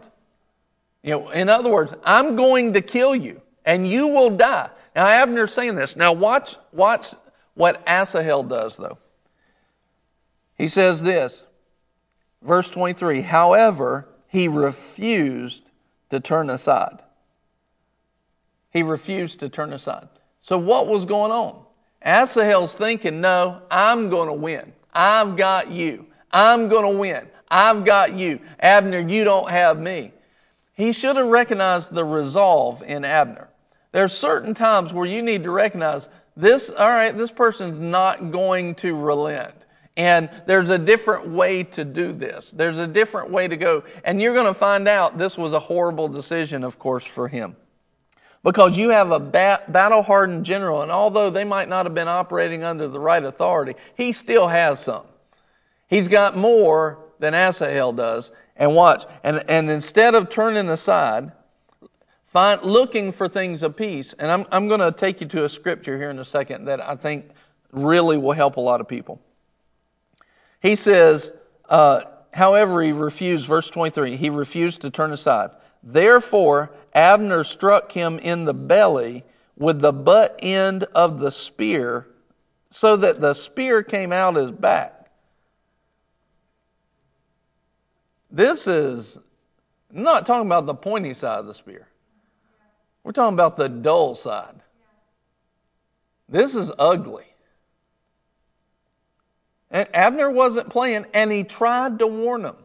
You know, in other words, I'm going to kill you and you will die. Now, Abner's saying this. Now, watch, watch what Asahel does, though. He says this, verse 23 However, he refused to turn aside. He refused to turn aside. So, what was going on? Asahel's thinking, No, I'm going to win. I've got you. I'm going to win. I've got you. Abner, you don't have me. He should have recognized the resolve in Abner. There are certain times where you need to recognize this, all right, this person's not going to relent. And there's a different way to do this. There's a different way to go. And you're going to find out this was a horrible decision, of course, for him. Because you have a bat- battle hardened general, and although they might not have been operating under the right authority, he still has some. He's got more than Asahel does. And watch, and, and instead of turning aside, find, looking for things of peace, and I'm, I'm going to take you to a scripture here in a second that I think really will help a lot of people. He says, uh, however, he refused, verse 23, he refused to turn aside. Therefore, Abner struck him in the belly with the butt end of the spear, so that the spear came out his back. This is I'm not talking about the pointy side of the spear. We're talking about the dull side. This is ugly. And Abner wasn't playing, and he tried to warn him.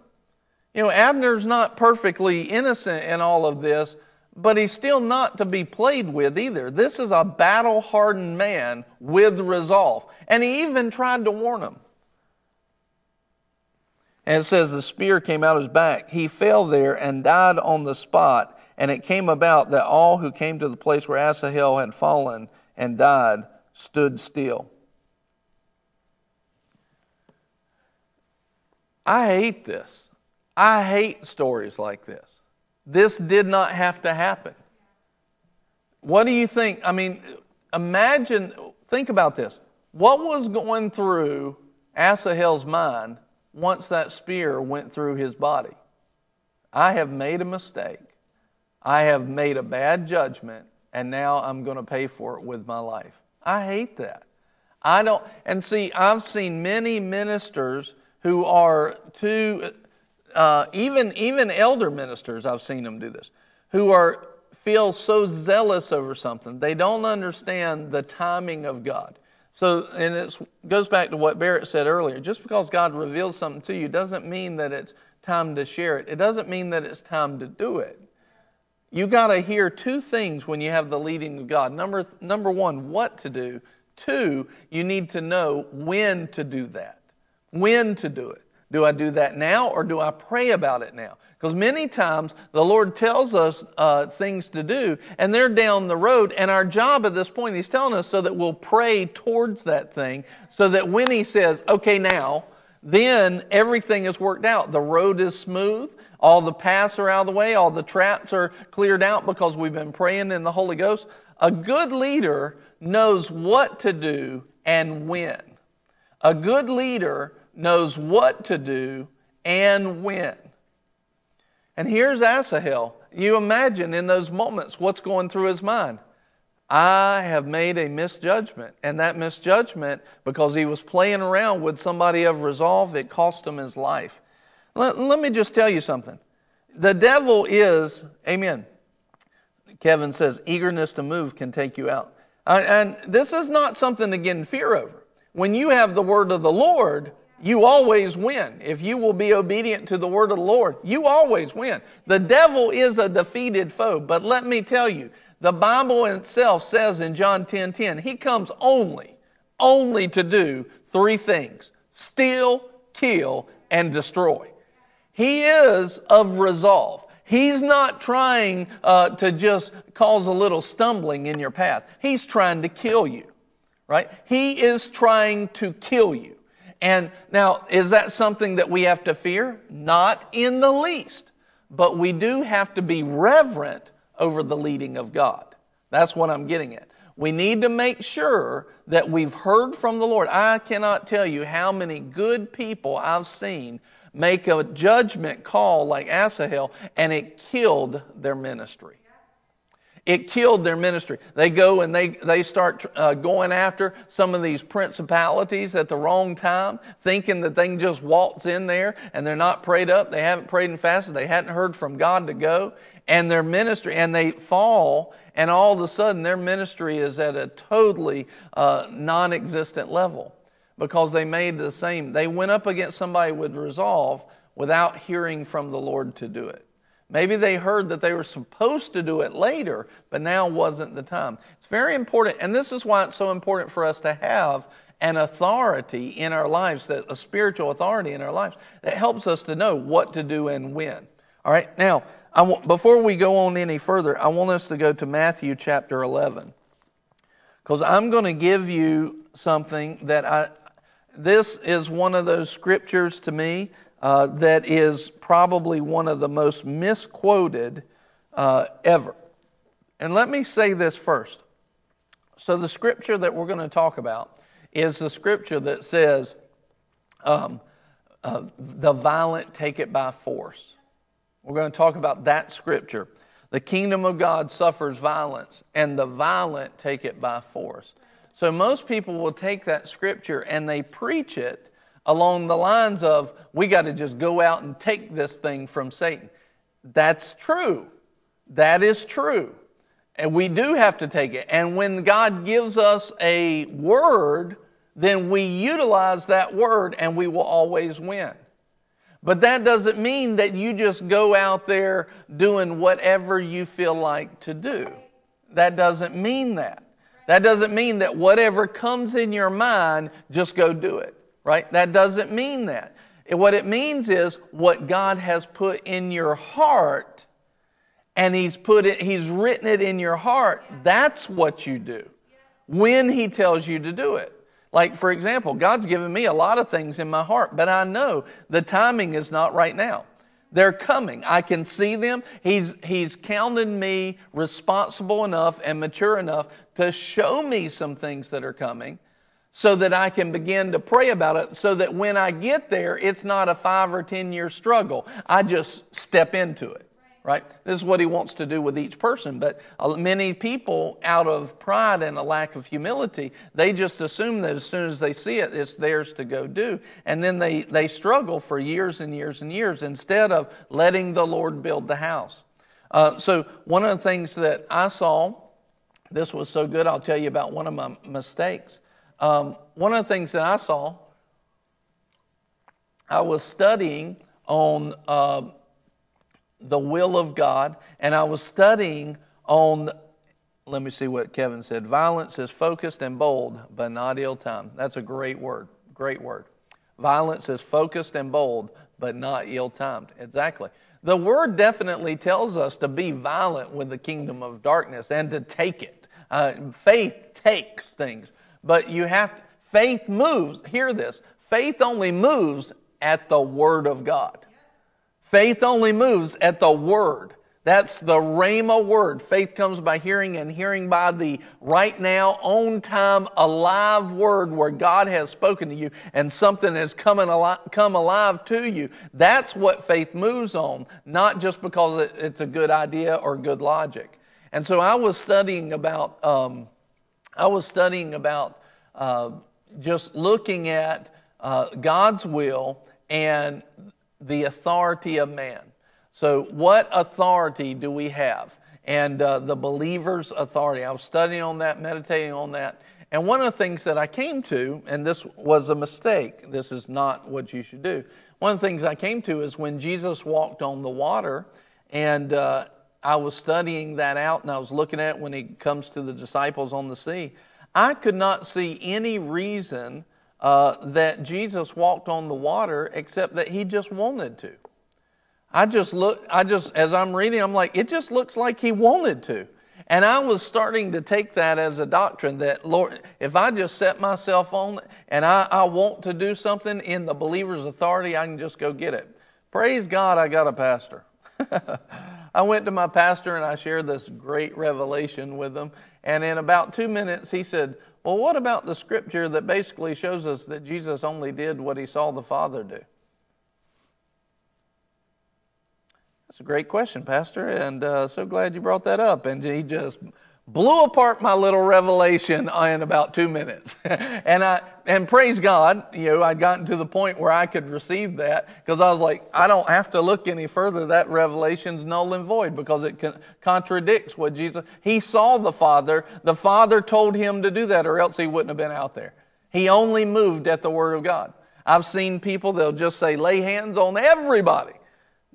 You know, Abner's not perfectly innocent in all of this, but he's still not to be played with either. This is a battle hardened man with resolve. And he even tried to warn him. And it says the spear came out of his back. He fell there and died on the spot. And it came about that all who came to the place where Asahel had fallen and died stood still. I hate this. I hate stories like this. This did not have to happen. What do you think? I mean, imagine, think about this. What was going through Asahel's mind once that spear went through his body. I have made a mistake. I have made a bad judgment, and now I'm going to pay for it with my life. I hate that. I don't, and see, I've seen many ministers who are too, uh, even even elder ministers. I've seen them do this, who are feel so zealous over something they don't understand the timing of God. So, and it goes back to what Barrett said earlier. Just because God reveals something to you doesn't mean that it's time to share it. It doesn't mean that it's time to do it. You got to hear two things when you have the leading of God. Number, number one, what to do. Two, you need to know when to do that. When to do it. Do I do that now or do I pray about it now? Because many times the Lord tells us uh, things to do, and they're down the road. And our job at this point, He's telling us so that we'll pray towards that thing, so that when He says, okay, now, then everything is worked out. The road is smooth. All the paths are out of the way. All the traps are cleared out because we've been praying in the Holy Ghost. A good leader knows what to do and when. A good leader knows what to do and when. And here's Asahel. You imagine in those moments what's going through his mind. I have made a misjudgment. And that misjudgment, because he was playing around with somebody of resolve, it cost him his life. Let, let me just tell you something. The devil is, amen. Kevin says, eagerness to move can take you out. And this is not something to get in fear over. When you have the word of the Lord, you always win. If you will be obedient to the word of the Lord, you always win. The devil is a defeated foe, but let me tell you, the Bible itself says in John 10 10, he comes only, only to do three things steal, kill, and destroy. He is of resolve. He's not trying uh, to just cause a little stumbling in your path. He's trying to kill you, right? He is trying to kill you. And now, is that something that we have to fear? Not in the least. But we do have to be reverent over the leading of God. That's what I'm getting at. We need to make sure that we've heard from the Lord. I cannot tell you how many good people I've seen make a judgment call like Asahel, and it killed their ministry. It killed their ministry. They go and they, they start uh, going after some of these principalities at the wrong time, thinking that they can just waltz in there and they're not prayed up. They haven't prayed and fasted. They hadn't heard from God to go. And their ministry, and they fall, and all of a sudden their ministry is at a totally uh, non existent level because they made the same. They went up against somebody with resolve without hearing from the Lord to do it. Maybe they heard that they were supposed to do it later, but now wasn't the time. It's very important, and this is why it's so important for us to have an authority in our lives, that a spiritual authority in our lives that helps us to know what to do and when. All right, now, before we go on any further, I want us to go to Matthew chapter 11. Because I'm going to give you something that I, this is one of those scriptures to me uh, that is probably one of the most misquoted uh, ever. And let me say this first. So, the scripture that we're going to talk about is the scripture that says, um, uh, The violent take it by force. We're going to talk about that scripture. The kingdom of God suffers violence, and the violent take it by force. So, most people will take that scripture and they preach it along the lines of, we got to just go out and take this thing from Satan. That's true. That is true. And we do have to take it. And when God gives us a word, then we utilize that word and we will always win. But that doesn't mean that you just go out there doing whatever you feel like to do. That doesn't mean that. That doesn't mean that whatever comes in your mind, just go do it right? That doesn't mean that. What it means is what God has put in your heart and he's put it he's written it in your heart. That's what you do. When he tells you to do it. Like for example, God's given me a lot of things in my heart, but I know the timing is not right now. They're coming. I can see them. He's, he's counted me responsible enough and mature enough to show me some things that are coming so that I can begin to pray about it so that when I get there, it's not a five or 10 year struggle. I just step into it, right? This is what he wants to do with each person. But uh, many people, out of pride and a lack of humility, they just assume that as soon as they see it, it's theirs to go do. And then they, they struggle for years and years and years instead of letting the Lord build the house. Uh, so, one of the things that I saw, this was so good, I'll tell you about one of my mistakes. Um, one of the things that I saw, I was studying on uh, the will of God, and I was studying on, let me see what Kevin said. Violence is focused and bold, but not ill timed. That's a great word. Great word. Violence is focused and bold, but not ill timed. Exactly. The word definitely tells us to be violent with the kingdom of darkness and to take it. Uh, faith takes things. But you have to, faith moves, hear this, faith only moves at the Word of God. Faith only moves at the Word. That's the Rhema word. Faith comes by hearing and hearing by the right now, on time, alive word where God has spoken to you and something has come, alive, come alive to you. That's what faith moves on, not just because it's a good idea or good logic. And so I was studying about um, I was studying about uh, just looking at uh, God's will and the authority of man. So, what authority do we have? And uh, the believer's authority. I was studying on that, meditating on that. And one of the things that I came to, and this was a mistake, this is not what you should do. One of the things I came to is when Jesus walked on the water, and uh, I was studying that out and I was looking at when he comes to the disciples on the sea. I could not see any reason uh, that Jesus walked on the water except that he just wanted to. I just look, I just, as I'm reading, I'm like, it just looks like he wanted to. And I was starting to take that as a doctrine that, Lord, if I just set myself on and I, I want to do something in the believer's authority, I can just go get it. Praise God, I got a pastor. I went to my pastor and I shared this great revelation with him. And in about two minutes, he said, Well, what about the scripture that basically shows us that Jesus only did what he saw the Father do? That's a great question, Pastor, and uh, so glad you brought that up. And he just blew apart my little revelation in about two minutes. and I and praise God, you know, I'd gotten to the point where I could receive that because I was like, I don't have to look any further. That revelation's null and void because it contradicts what Jesus. He saw the Father. The Father told him to do that, or else he wouldn't have been out there. He only moved at the Word of God. I've seen people they'll just say, lay hands on everybody.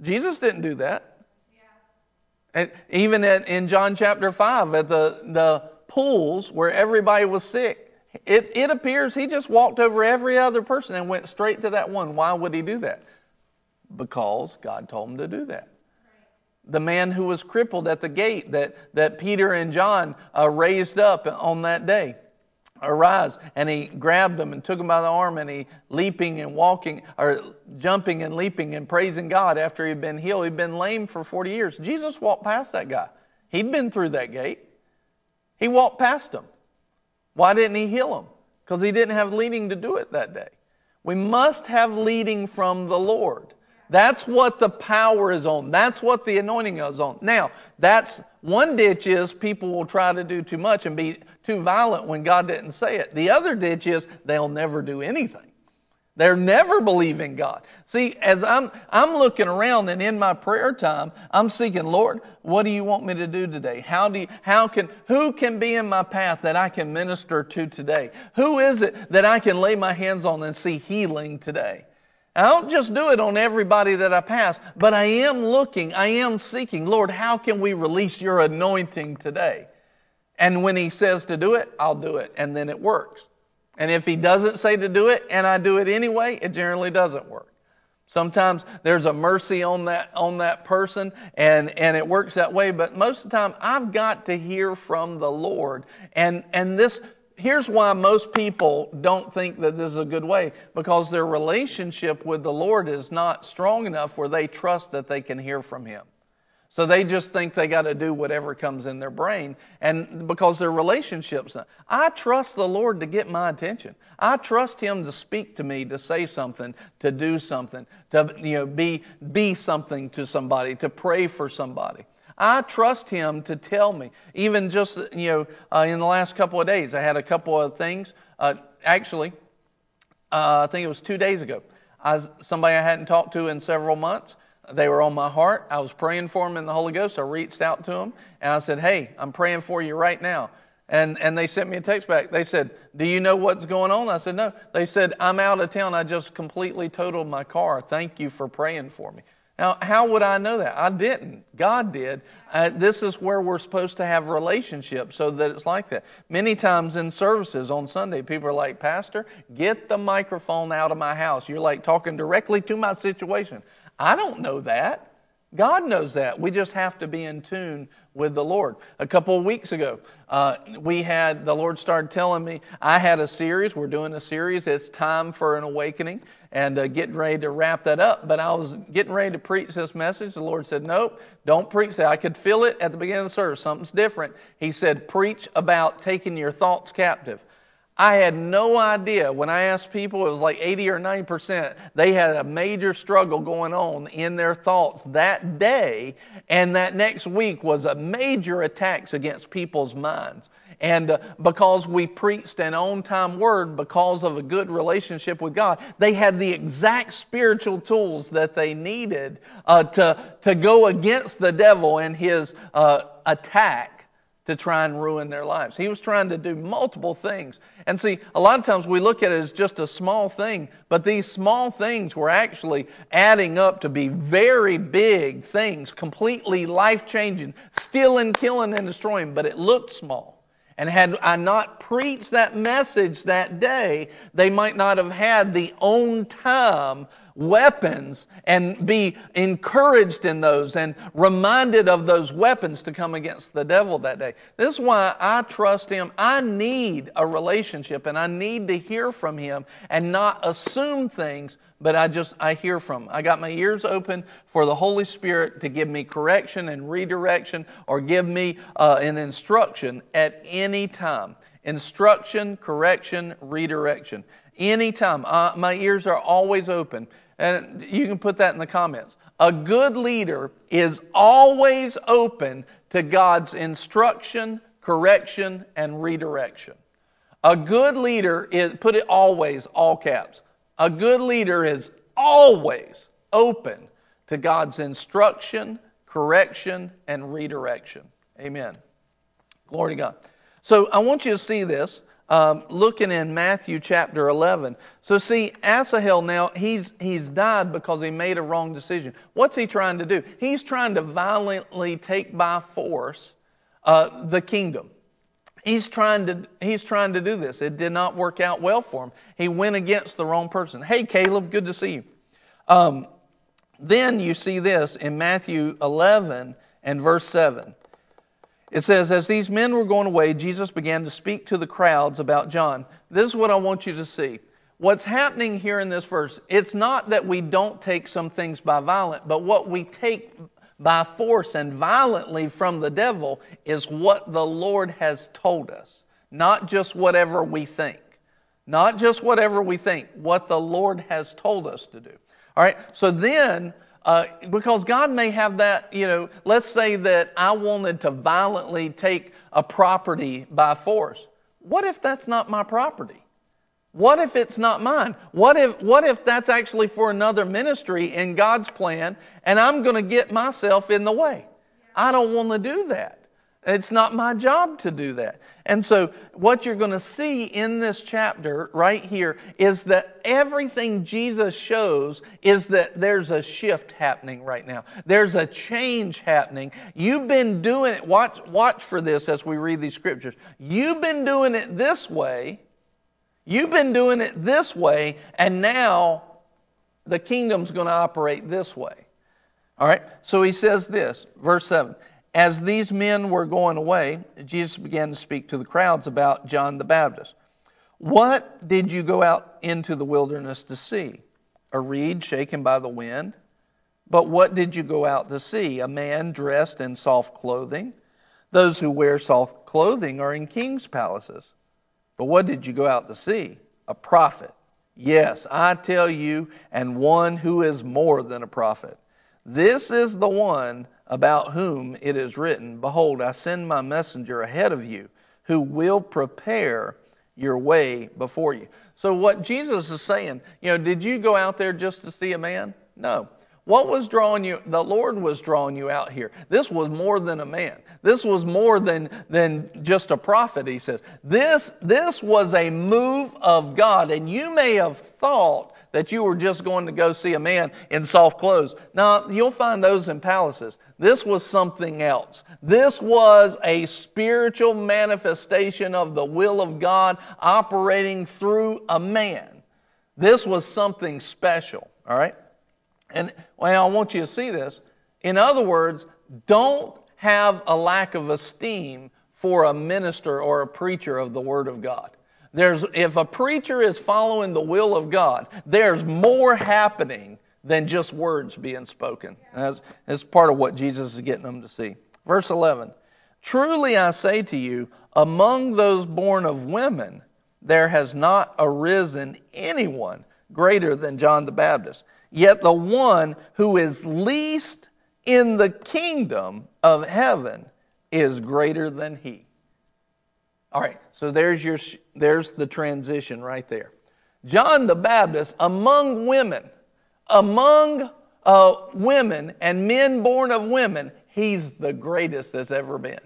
Jesus didn't do that. And even at, in John chapter 5, at the, the pools where everybody was sick, it, it appears he just walked over every other person and went straight to that one. Why would he do that? Because God told him to do that. The man who was crippled at the gate that, that Peter and John uh, raised up on that day arise. And he grabbed him and took him by the arm, and he leaping and walking, or jumping and leaping and praising God after he'd been healed. He'd been lame for 40 years. Jesus walked past that guy. He'd been through that gate. He walked past him. Why didn't he heal him? Because he didn't have leading to do it that day. We must have leading from the Lord. That's what the power is on. That's what the anointing is on. Now, that's one ditch is people will try to do too much and be too violent when God didn't say it. The other ditch is they'll never do anything. They're never believing God. See, as I'm, I'm looking around and in my prayer time, I'm seeking, Lord, what do you want me to do today? How do you, how can, who can be in my path that I can minister to today? Who is it that I can lay my hands on and see healing today? I don't just do it on everybody that I pass, but I am looking, I am seeking, Lord, how can we release your anointing today? And when he says to do it, I'll do it, and then it works. And if he doesn't say to do it and I do it anyway, it generally doesn't work. Sometimes there's a mercy on that, on that person and, and it works that way, but most of the time I've got to hear from the Lord. And, and this, here's why most people don't think that this is a good way because their relationship with the Lord is not strong enough where they trust that they can hear from Him. So they just think they got to do whatever comes in their brain, and because their relationships. I trust the Lord to get my attention. I trust Him to speak to me, to say something, to do something, to you know be be something to somebody, to pray for somebody. I trust Him to tell me. Even just, you know, uh, in the last couple of days, I had a couple of things. Uh, actually, uh, I think it was two days ago. I was, somebody I hadn't talked to in several months. They were on my heart. I was praying for them in the Holy Ghost. I reached out to them and I said, Hey, I'm praying for you right now. And, and they sent me a text back. They said, Do you know what's going on? I said, No. They said, I'm out of town. I just completely totaled my car. Thank you for praying for me. Now, how would I know that? I didn't. God did. Uh, this is where we're supposed to have relationships so that it's like that. Many times in services on Sunday, people are like, Pastor, get the microphone out of my house. You're like talking directly to my situation. I don't know that. God knows that. We just have to be in tune with the Lord. A couple of weeks ago, uh, we had, the Lord started telling me, I had a series, we're doing a series, it's Time for an Awakening and uh, getting ready to wrap that up. But I was getting ready to preach this message. The Lord said, Nope, don't preach that. I could feel it at the beginning of the service. Something's different. He said, Preach about taking your thoughts captive. I had no idea. When I asked people, it was like 80 or 90%. They had a major struggle going on in their thoughts that day, and that next week was a major attacks against people's minds. And uh, because we preached an on time word, because of a good relationship with God, they had the exact spiritual tools that they needed uh, to, to go against the devil and his uh, attack to try and ruin their lives. He was trying to do multiple things. And see, a lot of times we look at it as just a small thing, but these small things were actually adding up to be very big things, completely life changing, stealing, killing, and destroying, but it looked small. And had I not preached that message that day, they might not have had the own time weapons and be encouraged in those and reminded of those weapons to come against the devil that day. This is why I trust him. I need a relationship and I need to hear from him and not assume things but I just I hear from. him. I got my ears open for the Holy Spirit to give me correction and redirection or give me uh, an instruction at any time. Instruction, correction, redirection. Anytime. Uh, my ears are always open. And you can put that in the comments. A good leader is always open to God's instruction, correction, and redirection. A good leader is, put it always, all caps. A good leader is always open to God's instruction, correction, and redirection. Amen. Glory to God. So I want you to see this. Um, looking in Matthew chapter 11. So, see, Asahel now, he's, he's died because he made a wrong decision. What's he trying to do? He's trying to violently take by force uh, the kingdom. He's trying, to, he's trying to do this. It did not work out well for him. He went against the wrong person. Hey, Caleb, good to see you. Um, then you see this in Matthew 11 and verse 7. It says, As these men were going away, Jesus began to speak to the crowds about John. This is what I want you to see. What's happening here in this verse, it's not that we don't take some things by violence, but what we take by force and violently from the devil is what the Lord has told us, not just whatever we think. Not just whatever we think, what the Lord has told us to do. All right, so then uh, because God may have that, you know, let's say that I wanted to violently take a property by force. What if that's not my property? What if it's not mine? What if, what if that's actually for another ministry in God's plan and I'm going to get myself in the way? I don't want to do that. It's not my job to do that. And so, what you're going to see in this chapter right here is that everything Jesus shows is that there's a shift happening right now. There's a change happening. You've been doing it, watch, watch for this as we read these scriptures. You've been doing it this way, you've been doing it this way, and now the kingdom's going to operate this way. All right, so he says this, verse 7 as these men were going away, Jesus began to speak to the crowds about John the Baptist. What did you go out into the wilderness to see? A reed shaken by the wind? But what did you go out to see? A man dressed in soft clothing? Those who wear soft clothing are in king's palaces. But what did you go out to see? A prophet. Yes, I tell you, and one who is more than a prophet. This is the one about whom it is written, Behold, I send my messenger ahead of you, who will prepare your way before you. So, what Jesus is saying, you know, did you go out there just to see a man? No. What was drawing you? The Lord was drawing you out here. This was more than a man. This was more than, than just a prophet, he says. This, this was a move of God. And you may have thought that you were just going to go see a man in soft clothes. Now, you'll find those in palaces. This was something else. This was a spiritual manifestation of the will of God operating through a man. This was something special, all right? And well, I want you to see this. In other words, don't have a lack of esteem for a minister or a preacher of the Word of God. There's, if a preacher is following the will of God, there's more happening than just words being spoken. That's, that's part of what Jesus is getting them to see. Verse 11 Truly I say to you, among those born of women, there has not arisen anyone greater than John the Baptist. Yet the one who is least in the kingdom of heaven is greater than he. All right, so there's your there's the transition right there. John the Baptist among women, among uh, women and men born of women, he's the greatest that's ever been.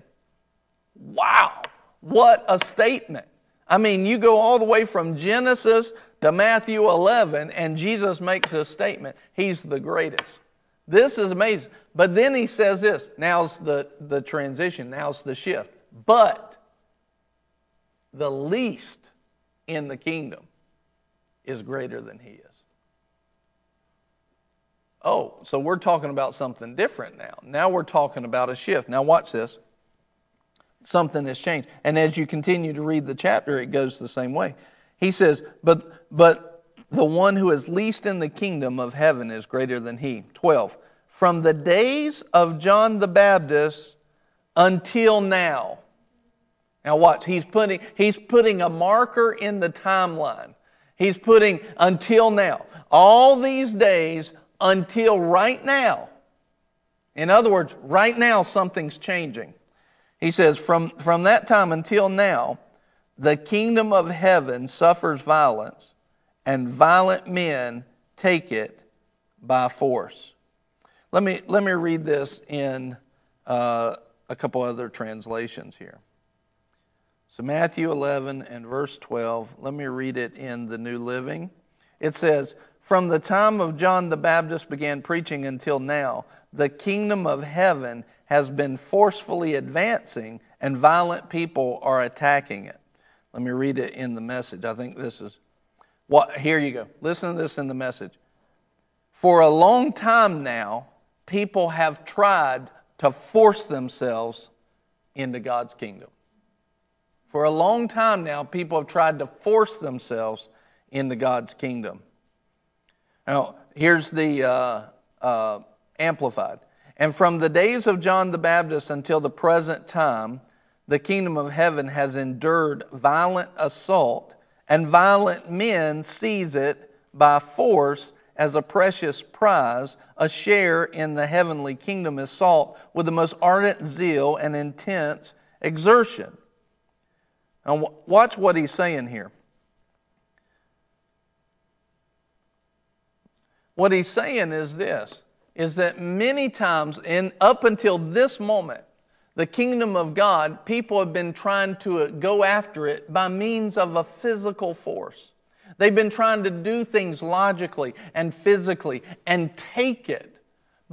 Wow, what a statement. I mean, you go all the way from Genesis to Matthew 11, and Jesus makes a statement. He's the greatest. This is amazing. But then he says this now's the, the transition, now's the shift. But the least in the kingdom is greater than he is. Oh, so we're talking about something different now. Now we're talking about a shift. Now, watch this. Something has changed. And as you continue to read the chapter, it goes the same way. He says, But, but the one who is least in the kingdom of heaven is greater than he. 12. From the days of John the Baptist until now. Now watch, he's putting, he's putting a marker in the timeline. He's putting until now. All these days until right now. In other words, right now something's changing. He says, from, from that time until now, the kingdom of heaven suffers violence, and violent men take it by force. Let me, let me read this in uh, a couple other translations here. So, Matthew 11 and verse 12, let me read it in the New Living. It says, From the time of John the Baptist began preaching until now, the kingdom of heaven has been forcefully advancing, and violent people are attacking it. Let me read it in the message. I think this is what, here you go. Listen to this in the message. For a long time now, people have tried to force themselves into God's kingdom. For a long time now, people have tried to force themselves into God's kingdom. Now, here's the uh, uh, Amplified. And from the days of John the Baptist until the present time, the kingdom of heaven has endured violent assault, and violent men seize it by force as a precious prize, a share in the heavenly kingdom is sought with the most ardent zeal and intense exertion. Now, watch what he's saying here. What he's saying is this is that many times in up until this moment the kingdom of God, people have been trying to uh, go after it by means of a physical force. They've been trying to do things logically and physically and take it.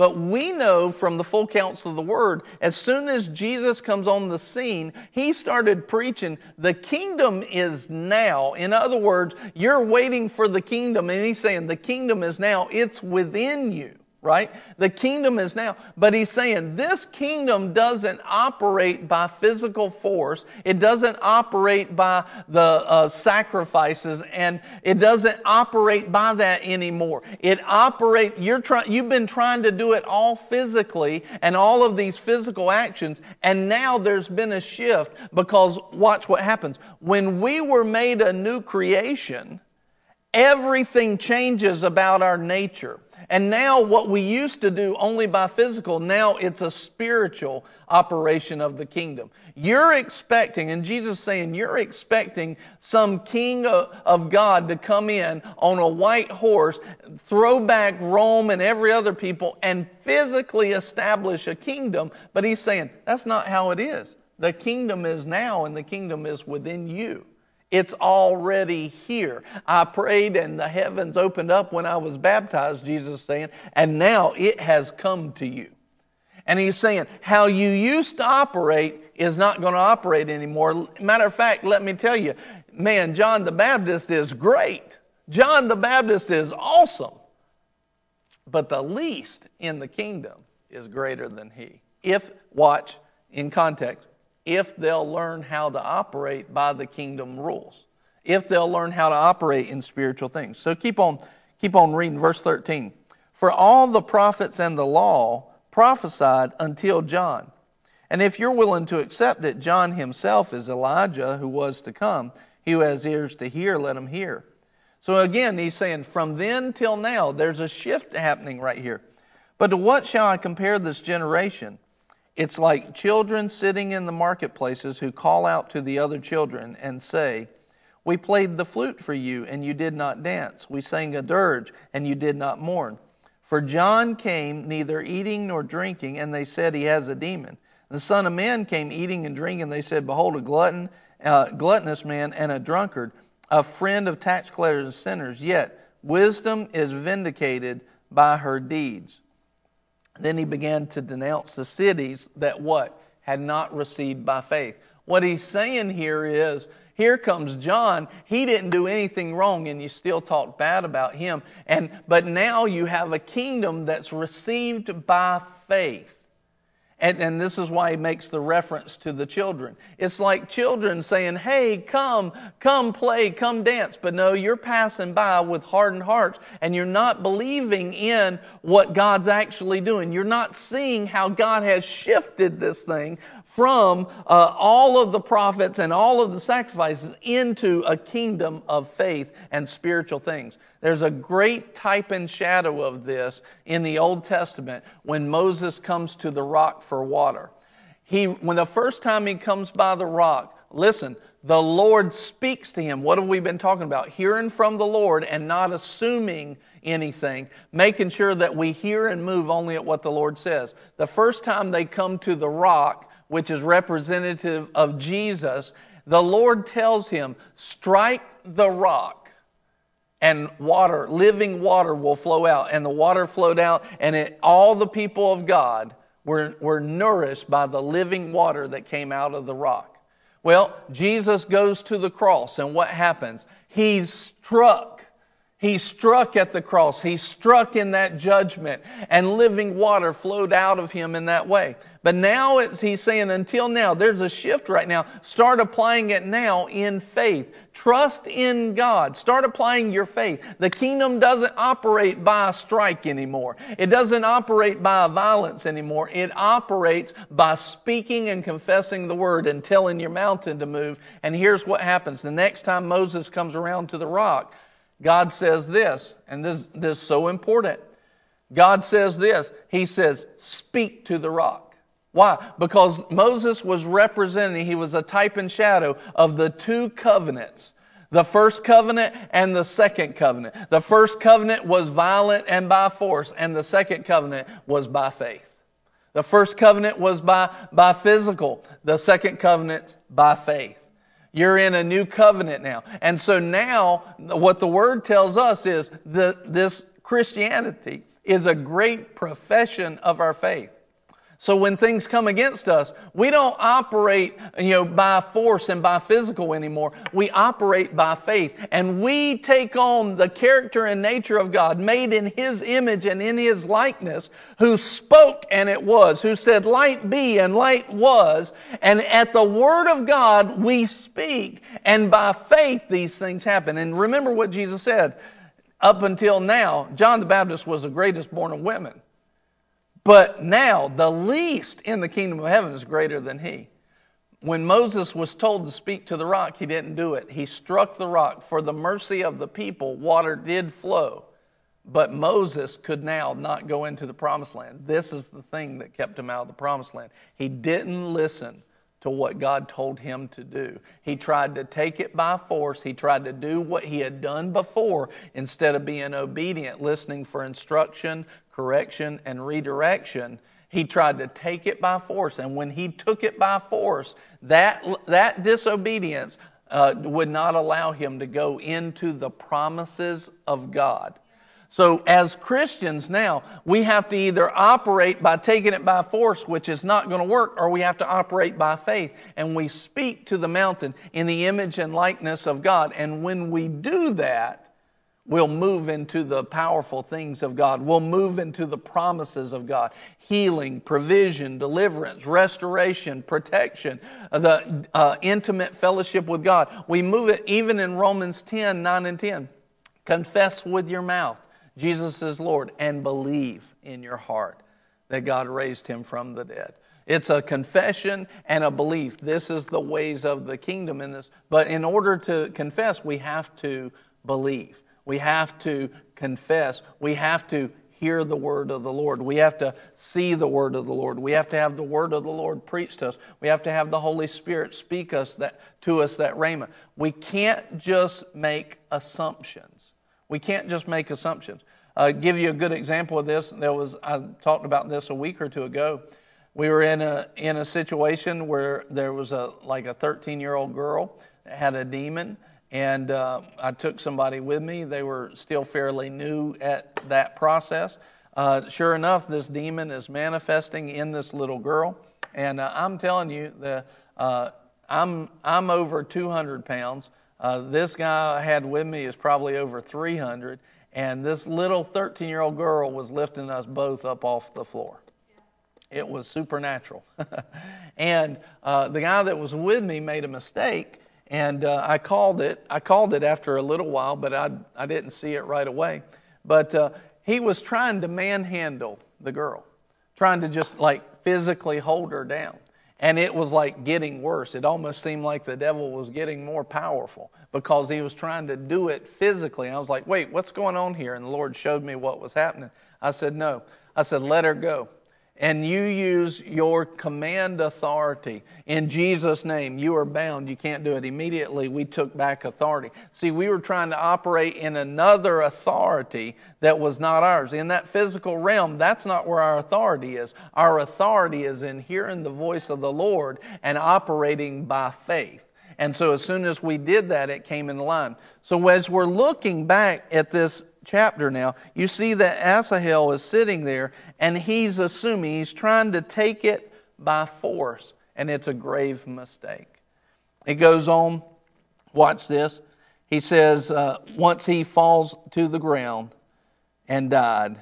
But we know from the full counsel of the word, as soon as Jesus comes on the scene, he started preaching, the kingdom is now. In other words, you're waiting for the kingdom, and he's saying, the kingdom is now, it's within you right? The kingdom is now. But he's saying this kingdom doesn't operate by physical force. It doesn't operate by the uh, sacrifices and it doesn't operate by that anymore. It operate, you're trying, you've been trying to do it all physically and all of these physical actions. And now there's been a shift because watch what happens. When we were made a new creation, everything changes about our nature. And now, what we used to do only by physical, now it's a spiritual operation of the kingdom. You're expecting, and Jesus saying, you're expecting some king of God to come in on a white horse, throw back Rome and every other people, and physically establish a kingdom. But he's saying, that's not how it is. The kingdom is now, and the kingdom is within you. It's already here. I prayed and the heavens opened up when I was baptized, Jesus saying, and now it has come to you. And he's saying, how you used to operate is not going to operate anymore. Matter of fact, let me tell you, man, John the Baptist is great. John the Baptist is awesome. But the least in the kingdom is greater than he. If, watch, in context, if they'll learn how to operate by the kingdom rules, if they'll learn how to operate in spiritual things. So keep on, keep on reading verse 13. For all the prophets and the law prophesied until John. And if you're willing to accept it, John himself is Elijah who was to come. He who has ears to hear, let him hear. So again, he's saying from then till now, there's a shift happening right here. But to what shall I compare this generation? It's like children sitting in the marketplaces who call out to the other children and say, We played the flute for you, and you did not dance. We sang a dirge, and you did not mourn. For John came neither eating nor drinking, and they said he has a demon. The Son of Man came eating and drinking, and they said, Behold, a glutton, uh, gluttonous man and a drunkard, a friend of tax collectors and sinners. Yet wisdom is vindicated by her deeds. Then he began to denounce the cities that what? Had not received by faith. What he's saying here is, here comes John. He didn't do anything wrong, and you still talk bad about him. And but now you have a kingdom that's received by faith. And, and, this is why he makes the reference to the children. It's like children saying, Hey, come, come play, come dance. But no, you're passing by with hardened hearts and you're not believing in what God's actually doing. You're not seeing how God has shifted this thing from uh, all of the prophets and all of the sacrifices into a kingdom of faith and spiritual things. There's a great type and shadow of this in the Old Testament when Moses comes to the rock for water. He, when the first time he comes by the rock, listen, the Lord speaks to him. What have we been talking about? Hearing from the Lord and not assuming anything, making sure that we hear and move only at what the Lord says. The first time they come to the rock, which is representative of Jesus, the Lord tells him, Strike the rock, and water, living water, will flow out. And the water flowed out, and it, all the people of God were, were nourished by the living water that came out of the rock. Well, Jesus goes to the cross, and what happens? He's struck. He's struck at the cross. He struck in that judgment, and living water flowed out of him in that way. But now it's, he's saying, until now, there's a shift right now. Start applying it now in faith. Trust in God. Start applying your faith. The kingdom doesn't operate by a strike anymore. It doesn't operate by violence anymore. It operates by speaking and confessing the word and telling your mountain to move. And here's what happens. The next time Moses comes around to the rock, God says this, and this, this is so important. God says this. He says, speak to the rock. Why? Because Moses was representing, he was a type and shadow of the two covenants the first covenant and the second covenant. The first covenant was violent and by force, and the second covenant was by faith. The first covenant was by, by physical, the second covenant by faith. You're in a new covenant now. And so now, what the word tells us is that this Christianity is a great profession of our faith. So when things come against us, we don't operate, you know, by force and by physical anymore. We operate by faith. And we take on the character and nature of God, made in His image and in His likeness, who spoke and it was, who said, light be and light was. And at the word of God, we speak. And by faith, these things happen. And remember what Jesus said. Up until now, John the Baptist was the greatest born of women. But now, the least in the kingdom of heaven is greater than he. When Moses was told to speak to the rock, he didn't do it. He struck the rock. For the mercy of the people, water did flow. But Moses could now not go into the promised land. This is the thing that kept him out of the promised land. He didn't listen to what God told him to do. He tried to take it by force. He tried to do what he had done before instead of being obedient, listening for instruction, correction, and redirection. He tried to take it by force. And when he took it by force, that, that disobedience uh, would not allow him to go into the promises of God. So, as Christians now, we have to either operate by taking it by force, which is not going to work, or we have to operate by faith. And we speak to the mountain in the image and likeness of God. And when we do that, we'll move into the powerful things of God. We'll move into the promises of God healing, provision, deliverance, restoration, protection, the uh, intimate fellowship with God. We move it even in Romans 10 9 and 10. Confess with your mouth Jesus is Lord and believe in your heart that God raised him from the dead. It's a confession and a belief. This is the ways of the kingdom in this. But in order to confess, we have to believe. We have to confess. We have to hear the word of the Lord. We have to see the word of the Lord. We have to have the word of the Lord preached to us. We have to have the Holy Spirit speak us that, to us that rhema. We can't just make assumptions. We can't just make assumptions. Uh, give you a good example of this. There was I talked about this a week or two ago. We were in a in a situation where there was a like a 13 year old girl that had a demon, and uh, I took somebody with me. They were still fairly new at that process. Uh, sure enough, this demon is manifesting in this little girl, and uh, I'm telling you, the uh, I'm I'm over 200 pounds. Uh, this guy I had with me is probably over 300, and this little 13 year old girl was lifting us both up off the floor. It was supernatural. and uh, the guy that was with me made a mistake, and uh, I called it. I called it after a little while, but I, I didn't see it right away. But uh, he was trying to manhandle the girl, trying to just like physically hold her down. And it was like getting worse. It almost seemed like the devil was getting more powerful because he was trying to do it physically. And I was like, wait, what's going on here? And the Lord showed me what was happening. I said, no. I said, let her go and you use your command authority in Jesus' name, you are bound. You can't do it. Immediately, we took back authority. See, we were trying to operate in another authority that was not ours. In that physical realm, that's not where our authority is. Our authority is in hearing the voice of the Lord and operating by faith. And so, as soon as we did that, it came in line. So, as we're looking back at this chapter now, you see that Asahel is sitting there and he's assuming, he's trying to take it by force, and it's a grave mistake. It goes on, watch this. He says, uh, once he falls to the ground and died.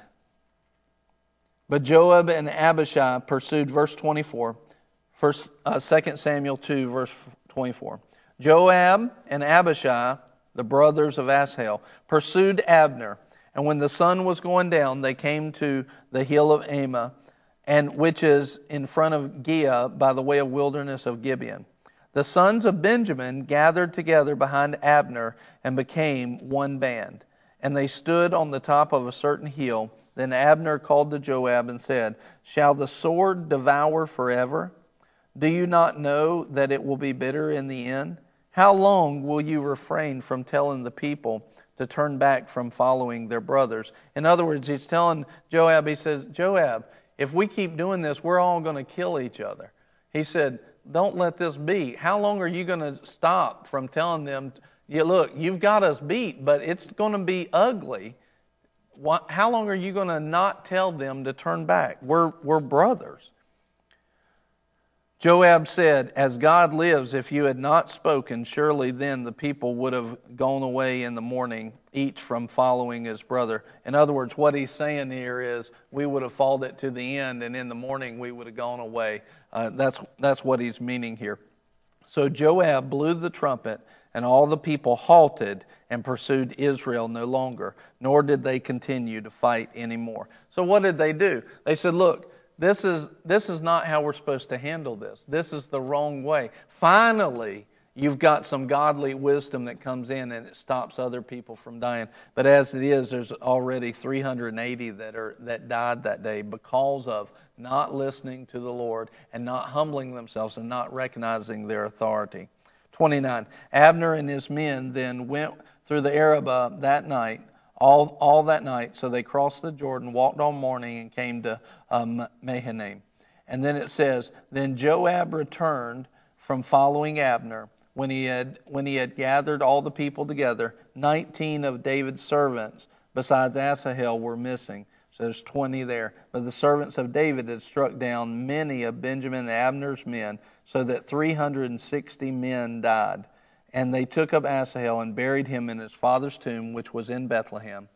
But Joab and Abishai pursued, verse 24, first, uh, 2 Samuel 2, verse 24. Joab and Abishai the brothers of Asahel, pursued Abner. And when the sun was going down, they came to the hill of Ammah, and which is in front of Giah by the way of wilderness of Gibeon. The sons of Benjamin gathered together behind Abner and became one band. And they stood on the top of a certain hill. Then Abner called to Joab and said, Shall the sword devour forever? Do you not know that it will be bitter in the end? How long will you refrain from telling the people to turn back from following their brothers? In other words, he's telling Joab, he says, Joab, if we keep doing this, we're all going to kill each other. He said, Don't let this be. How long are you going to stop from telling them, yeah, Look, you've got us beat, but it's going to be ugly. How long are you going to not tell them to turn back? We're, we're brothers. Joab said, As God lives, if you had not spoken, surely then the people would have gone away in the morning, each from following his brother. In other words, what he's saying here is, we would have followed it to the end, and in the morning we would have gone away. Uh, that's, that's what he's meaning here. So Joab blew the trumpet, and all the people halted and pursued Israel no longer, nor did they continue to fight anymore. So what did they do? They said, Look, this is, this is not how we're supposed to handle this. This is the wrong way. Finally, you've got some godly wisdom that comes in and it stops other people from dying. But as it is, there's already 380 that, are, that died that day because of not listening to the Lord and not humbling themselves and not recognizing their authority. 29. Abner and his men then went through the Arabah that night all, all that night. So they crossed the Jordan, walked all morning, and came to um, Mahanaim. And then it says, Then Joab returned from following Abner. When he, had, when he had gathered all the people together, 19 of David's servants, besides Asahel, were missing. So there's 20 there. But the servants of David had struck down many of Benjamin and Abner's men, so that 360 men died. And they took up Asahel and buried him in his father's tomb, which was in Bethlehem.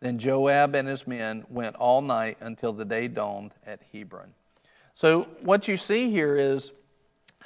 Then Joab and his men went all night until the day dawned at Hebron. So, what you see here is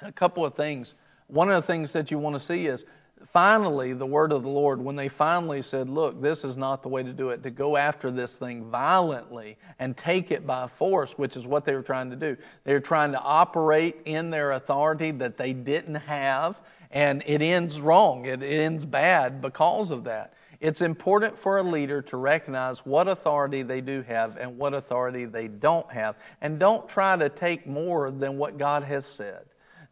a couple of things. One of the things that you want to see is finally the word of the Lord, when they finally said, Look, this is not the way to do it, to go after this thing violently and take it by force, which is what they were trying to do. They were trying to operate in their authority that they didn't have and it ends wrong, it ends bad because of that. It's important for a leader to recognize what authority they do have and what authority they don't have. And don't try to take more than what God has said.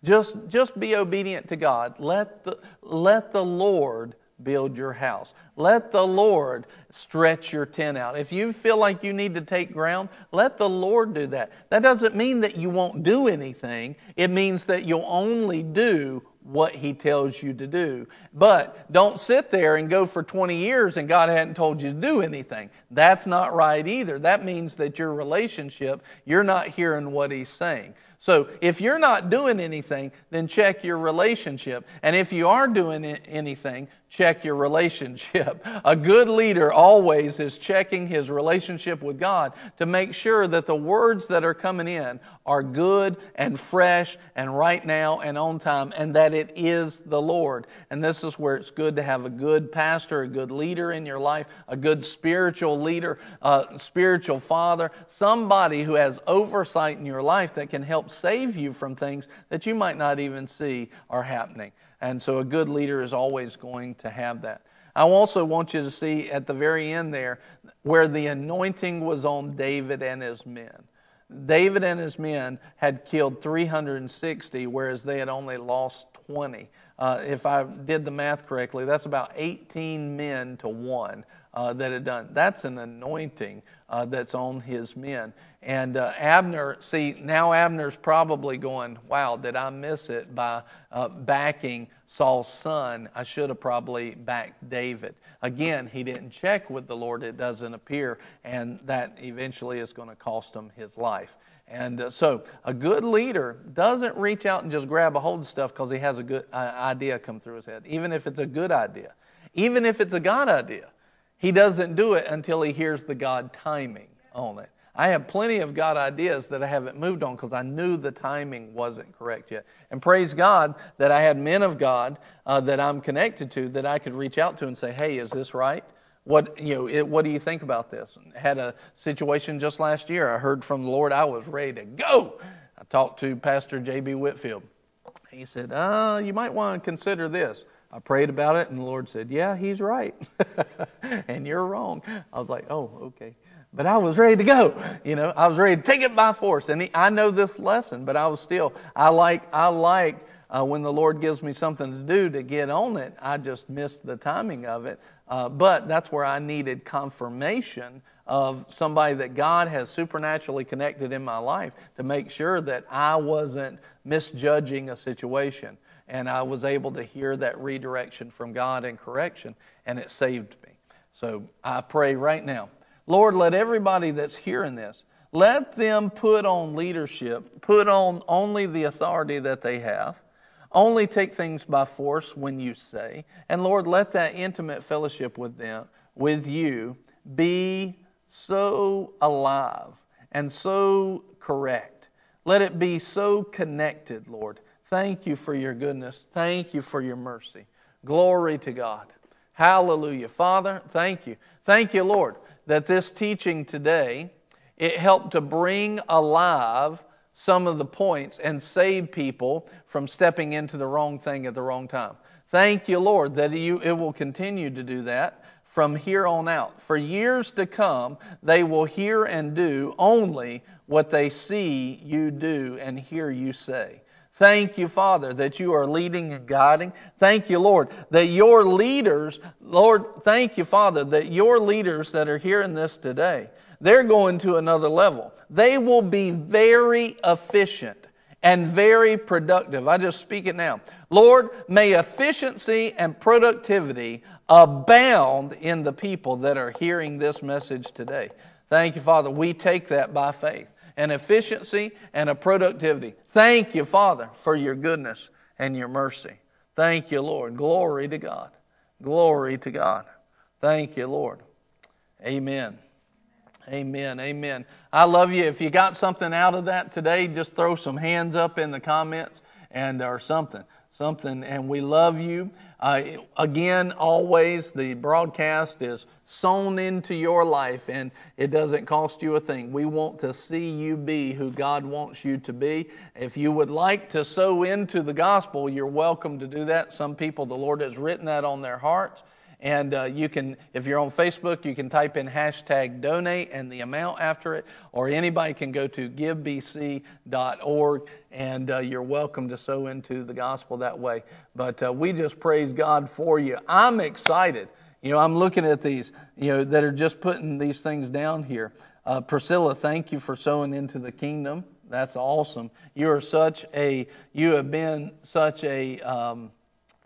Just, just be obedient to God. Let the, let the Lord build your house. Let the Lord stretch your tent out. If you feel like you need to take ground, let the Lord do that. That doesn't mean that you won't do anything, it means that you'll only do what he tells you to do. But don't sit there and go for 20 years and God hadn't told you to do anything. That's not right either. That means that your relationship, you're not hearing what he's saying. So if you're not doing anything, then check your relationship. And if you are doing anything, check your relationship. A good leader always is checking his relationship with God to make sure that the words that are coming in are good and fresh and right now and on time and that it is the Lord. And this is where it's good to have a good pastor, a good leader in your life, a good spiritual leader, a spiritual father, somebody who has oversight in your life that can help save you from things that you might not even see are happening. And so a good leader is always going to have that. I also want you to see at the very end there where the anointing was on David and his men. David and his men had killed 360, whereas they had only lost 20. Uh, if I did the math correctly, that's about 18 men to one uh, that had done. That's an anointing uh, that's on his men. And uh, Abner, see, now Abner's probably going, wow, did I miss it by uh, backing Saul's son? I should have probably backed David. Again, he didn't check with the Lord, it doesn't appear, and that eventually is going to cost him his life. And uh, so, a good leader doesn't reach out and just grab a hold of stuff because he has a good uh, idea come through his head, even if it's a good idea, even if it's a God idea. He doesn't do it until he hears the God timing on it. I have plenty of God ideas that I haven't moved on because I knew the timing wasn't correct yet. And praise God that I had men of God uh, that I'm connected to that I could reach out to and say, "Hey, is this right? What you know? It, what do you think about this?" Had a situation just last year. I heard from the Lord. I was ready to go. I talked to Pastor J.B. Whitfield. He said, uh, "You might want to consider this." I prayed about it, and the Lord said, Yeah, he's right. and you're wrong. I was like, Oh, okay. But I was ready to go. You know, I was ready to take it by force. And he, I know this lesson, but I was still, I like, I like uh, when the Lord gives me something to do to get on it. I just missed the timing of it. Uh, but that's where I needed confirmation of somebody that God has supernaturally connected in my life to make sure that I wasn't misjudging a situation and I was able to hear that redirection from God and correction, and it saved me. So I pray right now, Lord, let everybody that's hearing this, let them put on leadership, put on only the authority that they have, only take things by force when you say, and Lord, let that intimate fellowship with them, with you, be so alive and so correct. Let it be so connected, Lord, Thank you for your goodness. Thank you for your mercy. Glory to God. Hallelujah. Father, thank you. Thank you, Lord, that this teaching today, it helped to bring alive some of the points and save people from stepping into the wrong thing at the wrong time. Thank you, Lord, that you, it will continue to do that from here on out. For years to come, they will hear and do only what they see you do and hear you say. Thank you, Father, that you are leading and guiding. Thank you, Lord, that your leaders, Lord, thank you, Father, that your leaders that are hearing this today, they're going to another level. They will be very efficient and very productive. I just speak it now. Lord, may efficiency and productivity abound in the people that are hearing this message today. Thank you, Father. We take that by faith and efficiency and a productivity. Thank you, Father, for your goodness and your mercy. Thank you, Lord. Glory to God. Glory to God. Thank you, Lord. Amen. Amen. Amen. I love you. If you got something out of that today, just throw some hands up in the comments and or something. Something. And we love you. Uh, again, always the broadcast is sown into your life and it doesn't cost you a thing. We want to see you be who God wants you to be. If you would like to sow into the gospel, you're welcome to do that. Some people, the Lord has written that on their hearts. And uh, you can, if you're on Facebook, you can type in hashtag donate and the amount after it, or anybody can go to givebc.org and uh, you're welcome to sow into the gospel that way. But uh, we just praise God for you. I'm excited. You know, I'm looking at these, you know, that are just putting these things down here. Uh, Priscilla, thank you for sowing into the kingdom. That's awesome. You are such a, you have been such a um,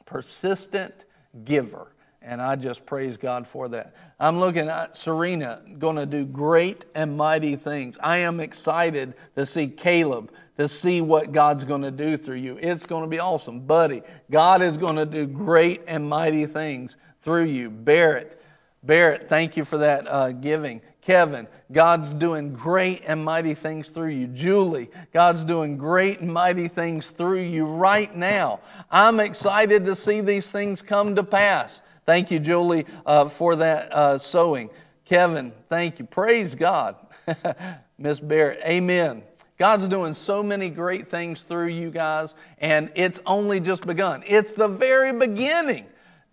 persistent giver And I just praise God for that. I'm looking at Serena going to do great and mighty things. I am excited to see Caleb, to see what God's going to do through you. It's going to be awesome. Buddy, God is going to do great and mighty things through you. Barrett, Barrett, thank you for that uh, giving. Kevin, God's doing great and mighty things through you. Julie, God's doing great and mighty things through you right now. I'm excited to see these things come to pass. Thank you, Julie, uh, for that uh, sowing. Kevin, thank you. Praise God. Miss Barrett, amen. God's doing so many great things through you guys, and it's only just begun. It's the very beginning.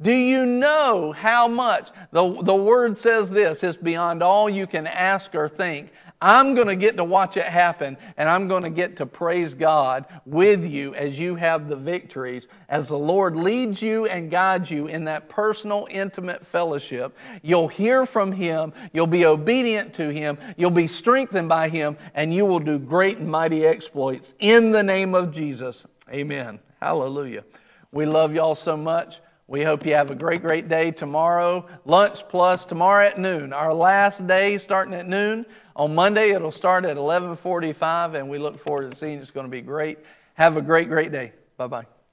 Do you know how much? The, the word says this it's beyond all you can ask or think. I'm going to get to watch it happen, and I'm going to get to praise God with you as you have the victories, as the Lord leads you and guides you in that personal, intimate fellowship. You'll hear from Him, you'll be obedient to Him, you'll be strengthened by Him, and you will do great and mighty exploits in the name of Jesus. Amen. Hallelujah. We love y'all so much. We hope you have a great, great day tomorrow. Lunch plus tomorrow at noon. Our last day starting at noon. On Monday, it'll start at 1145, and we look forward to seeing. It's going to be great. Have a great, great day. Bye bye.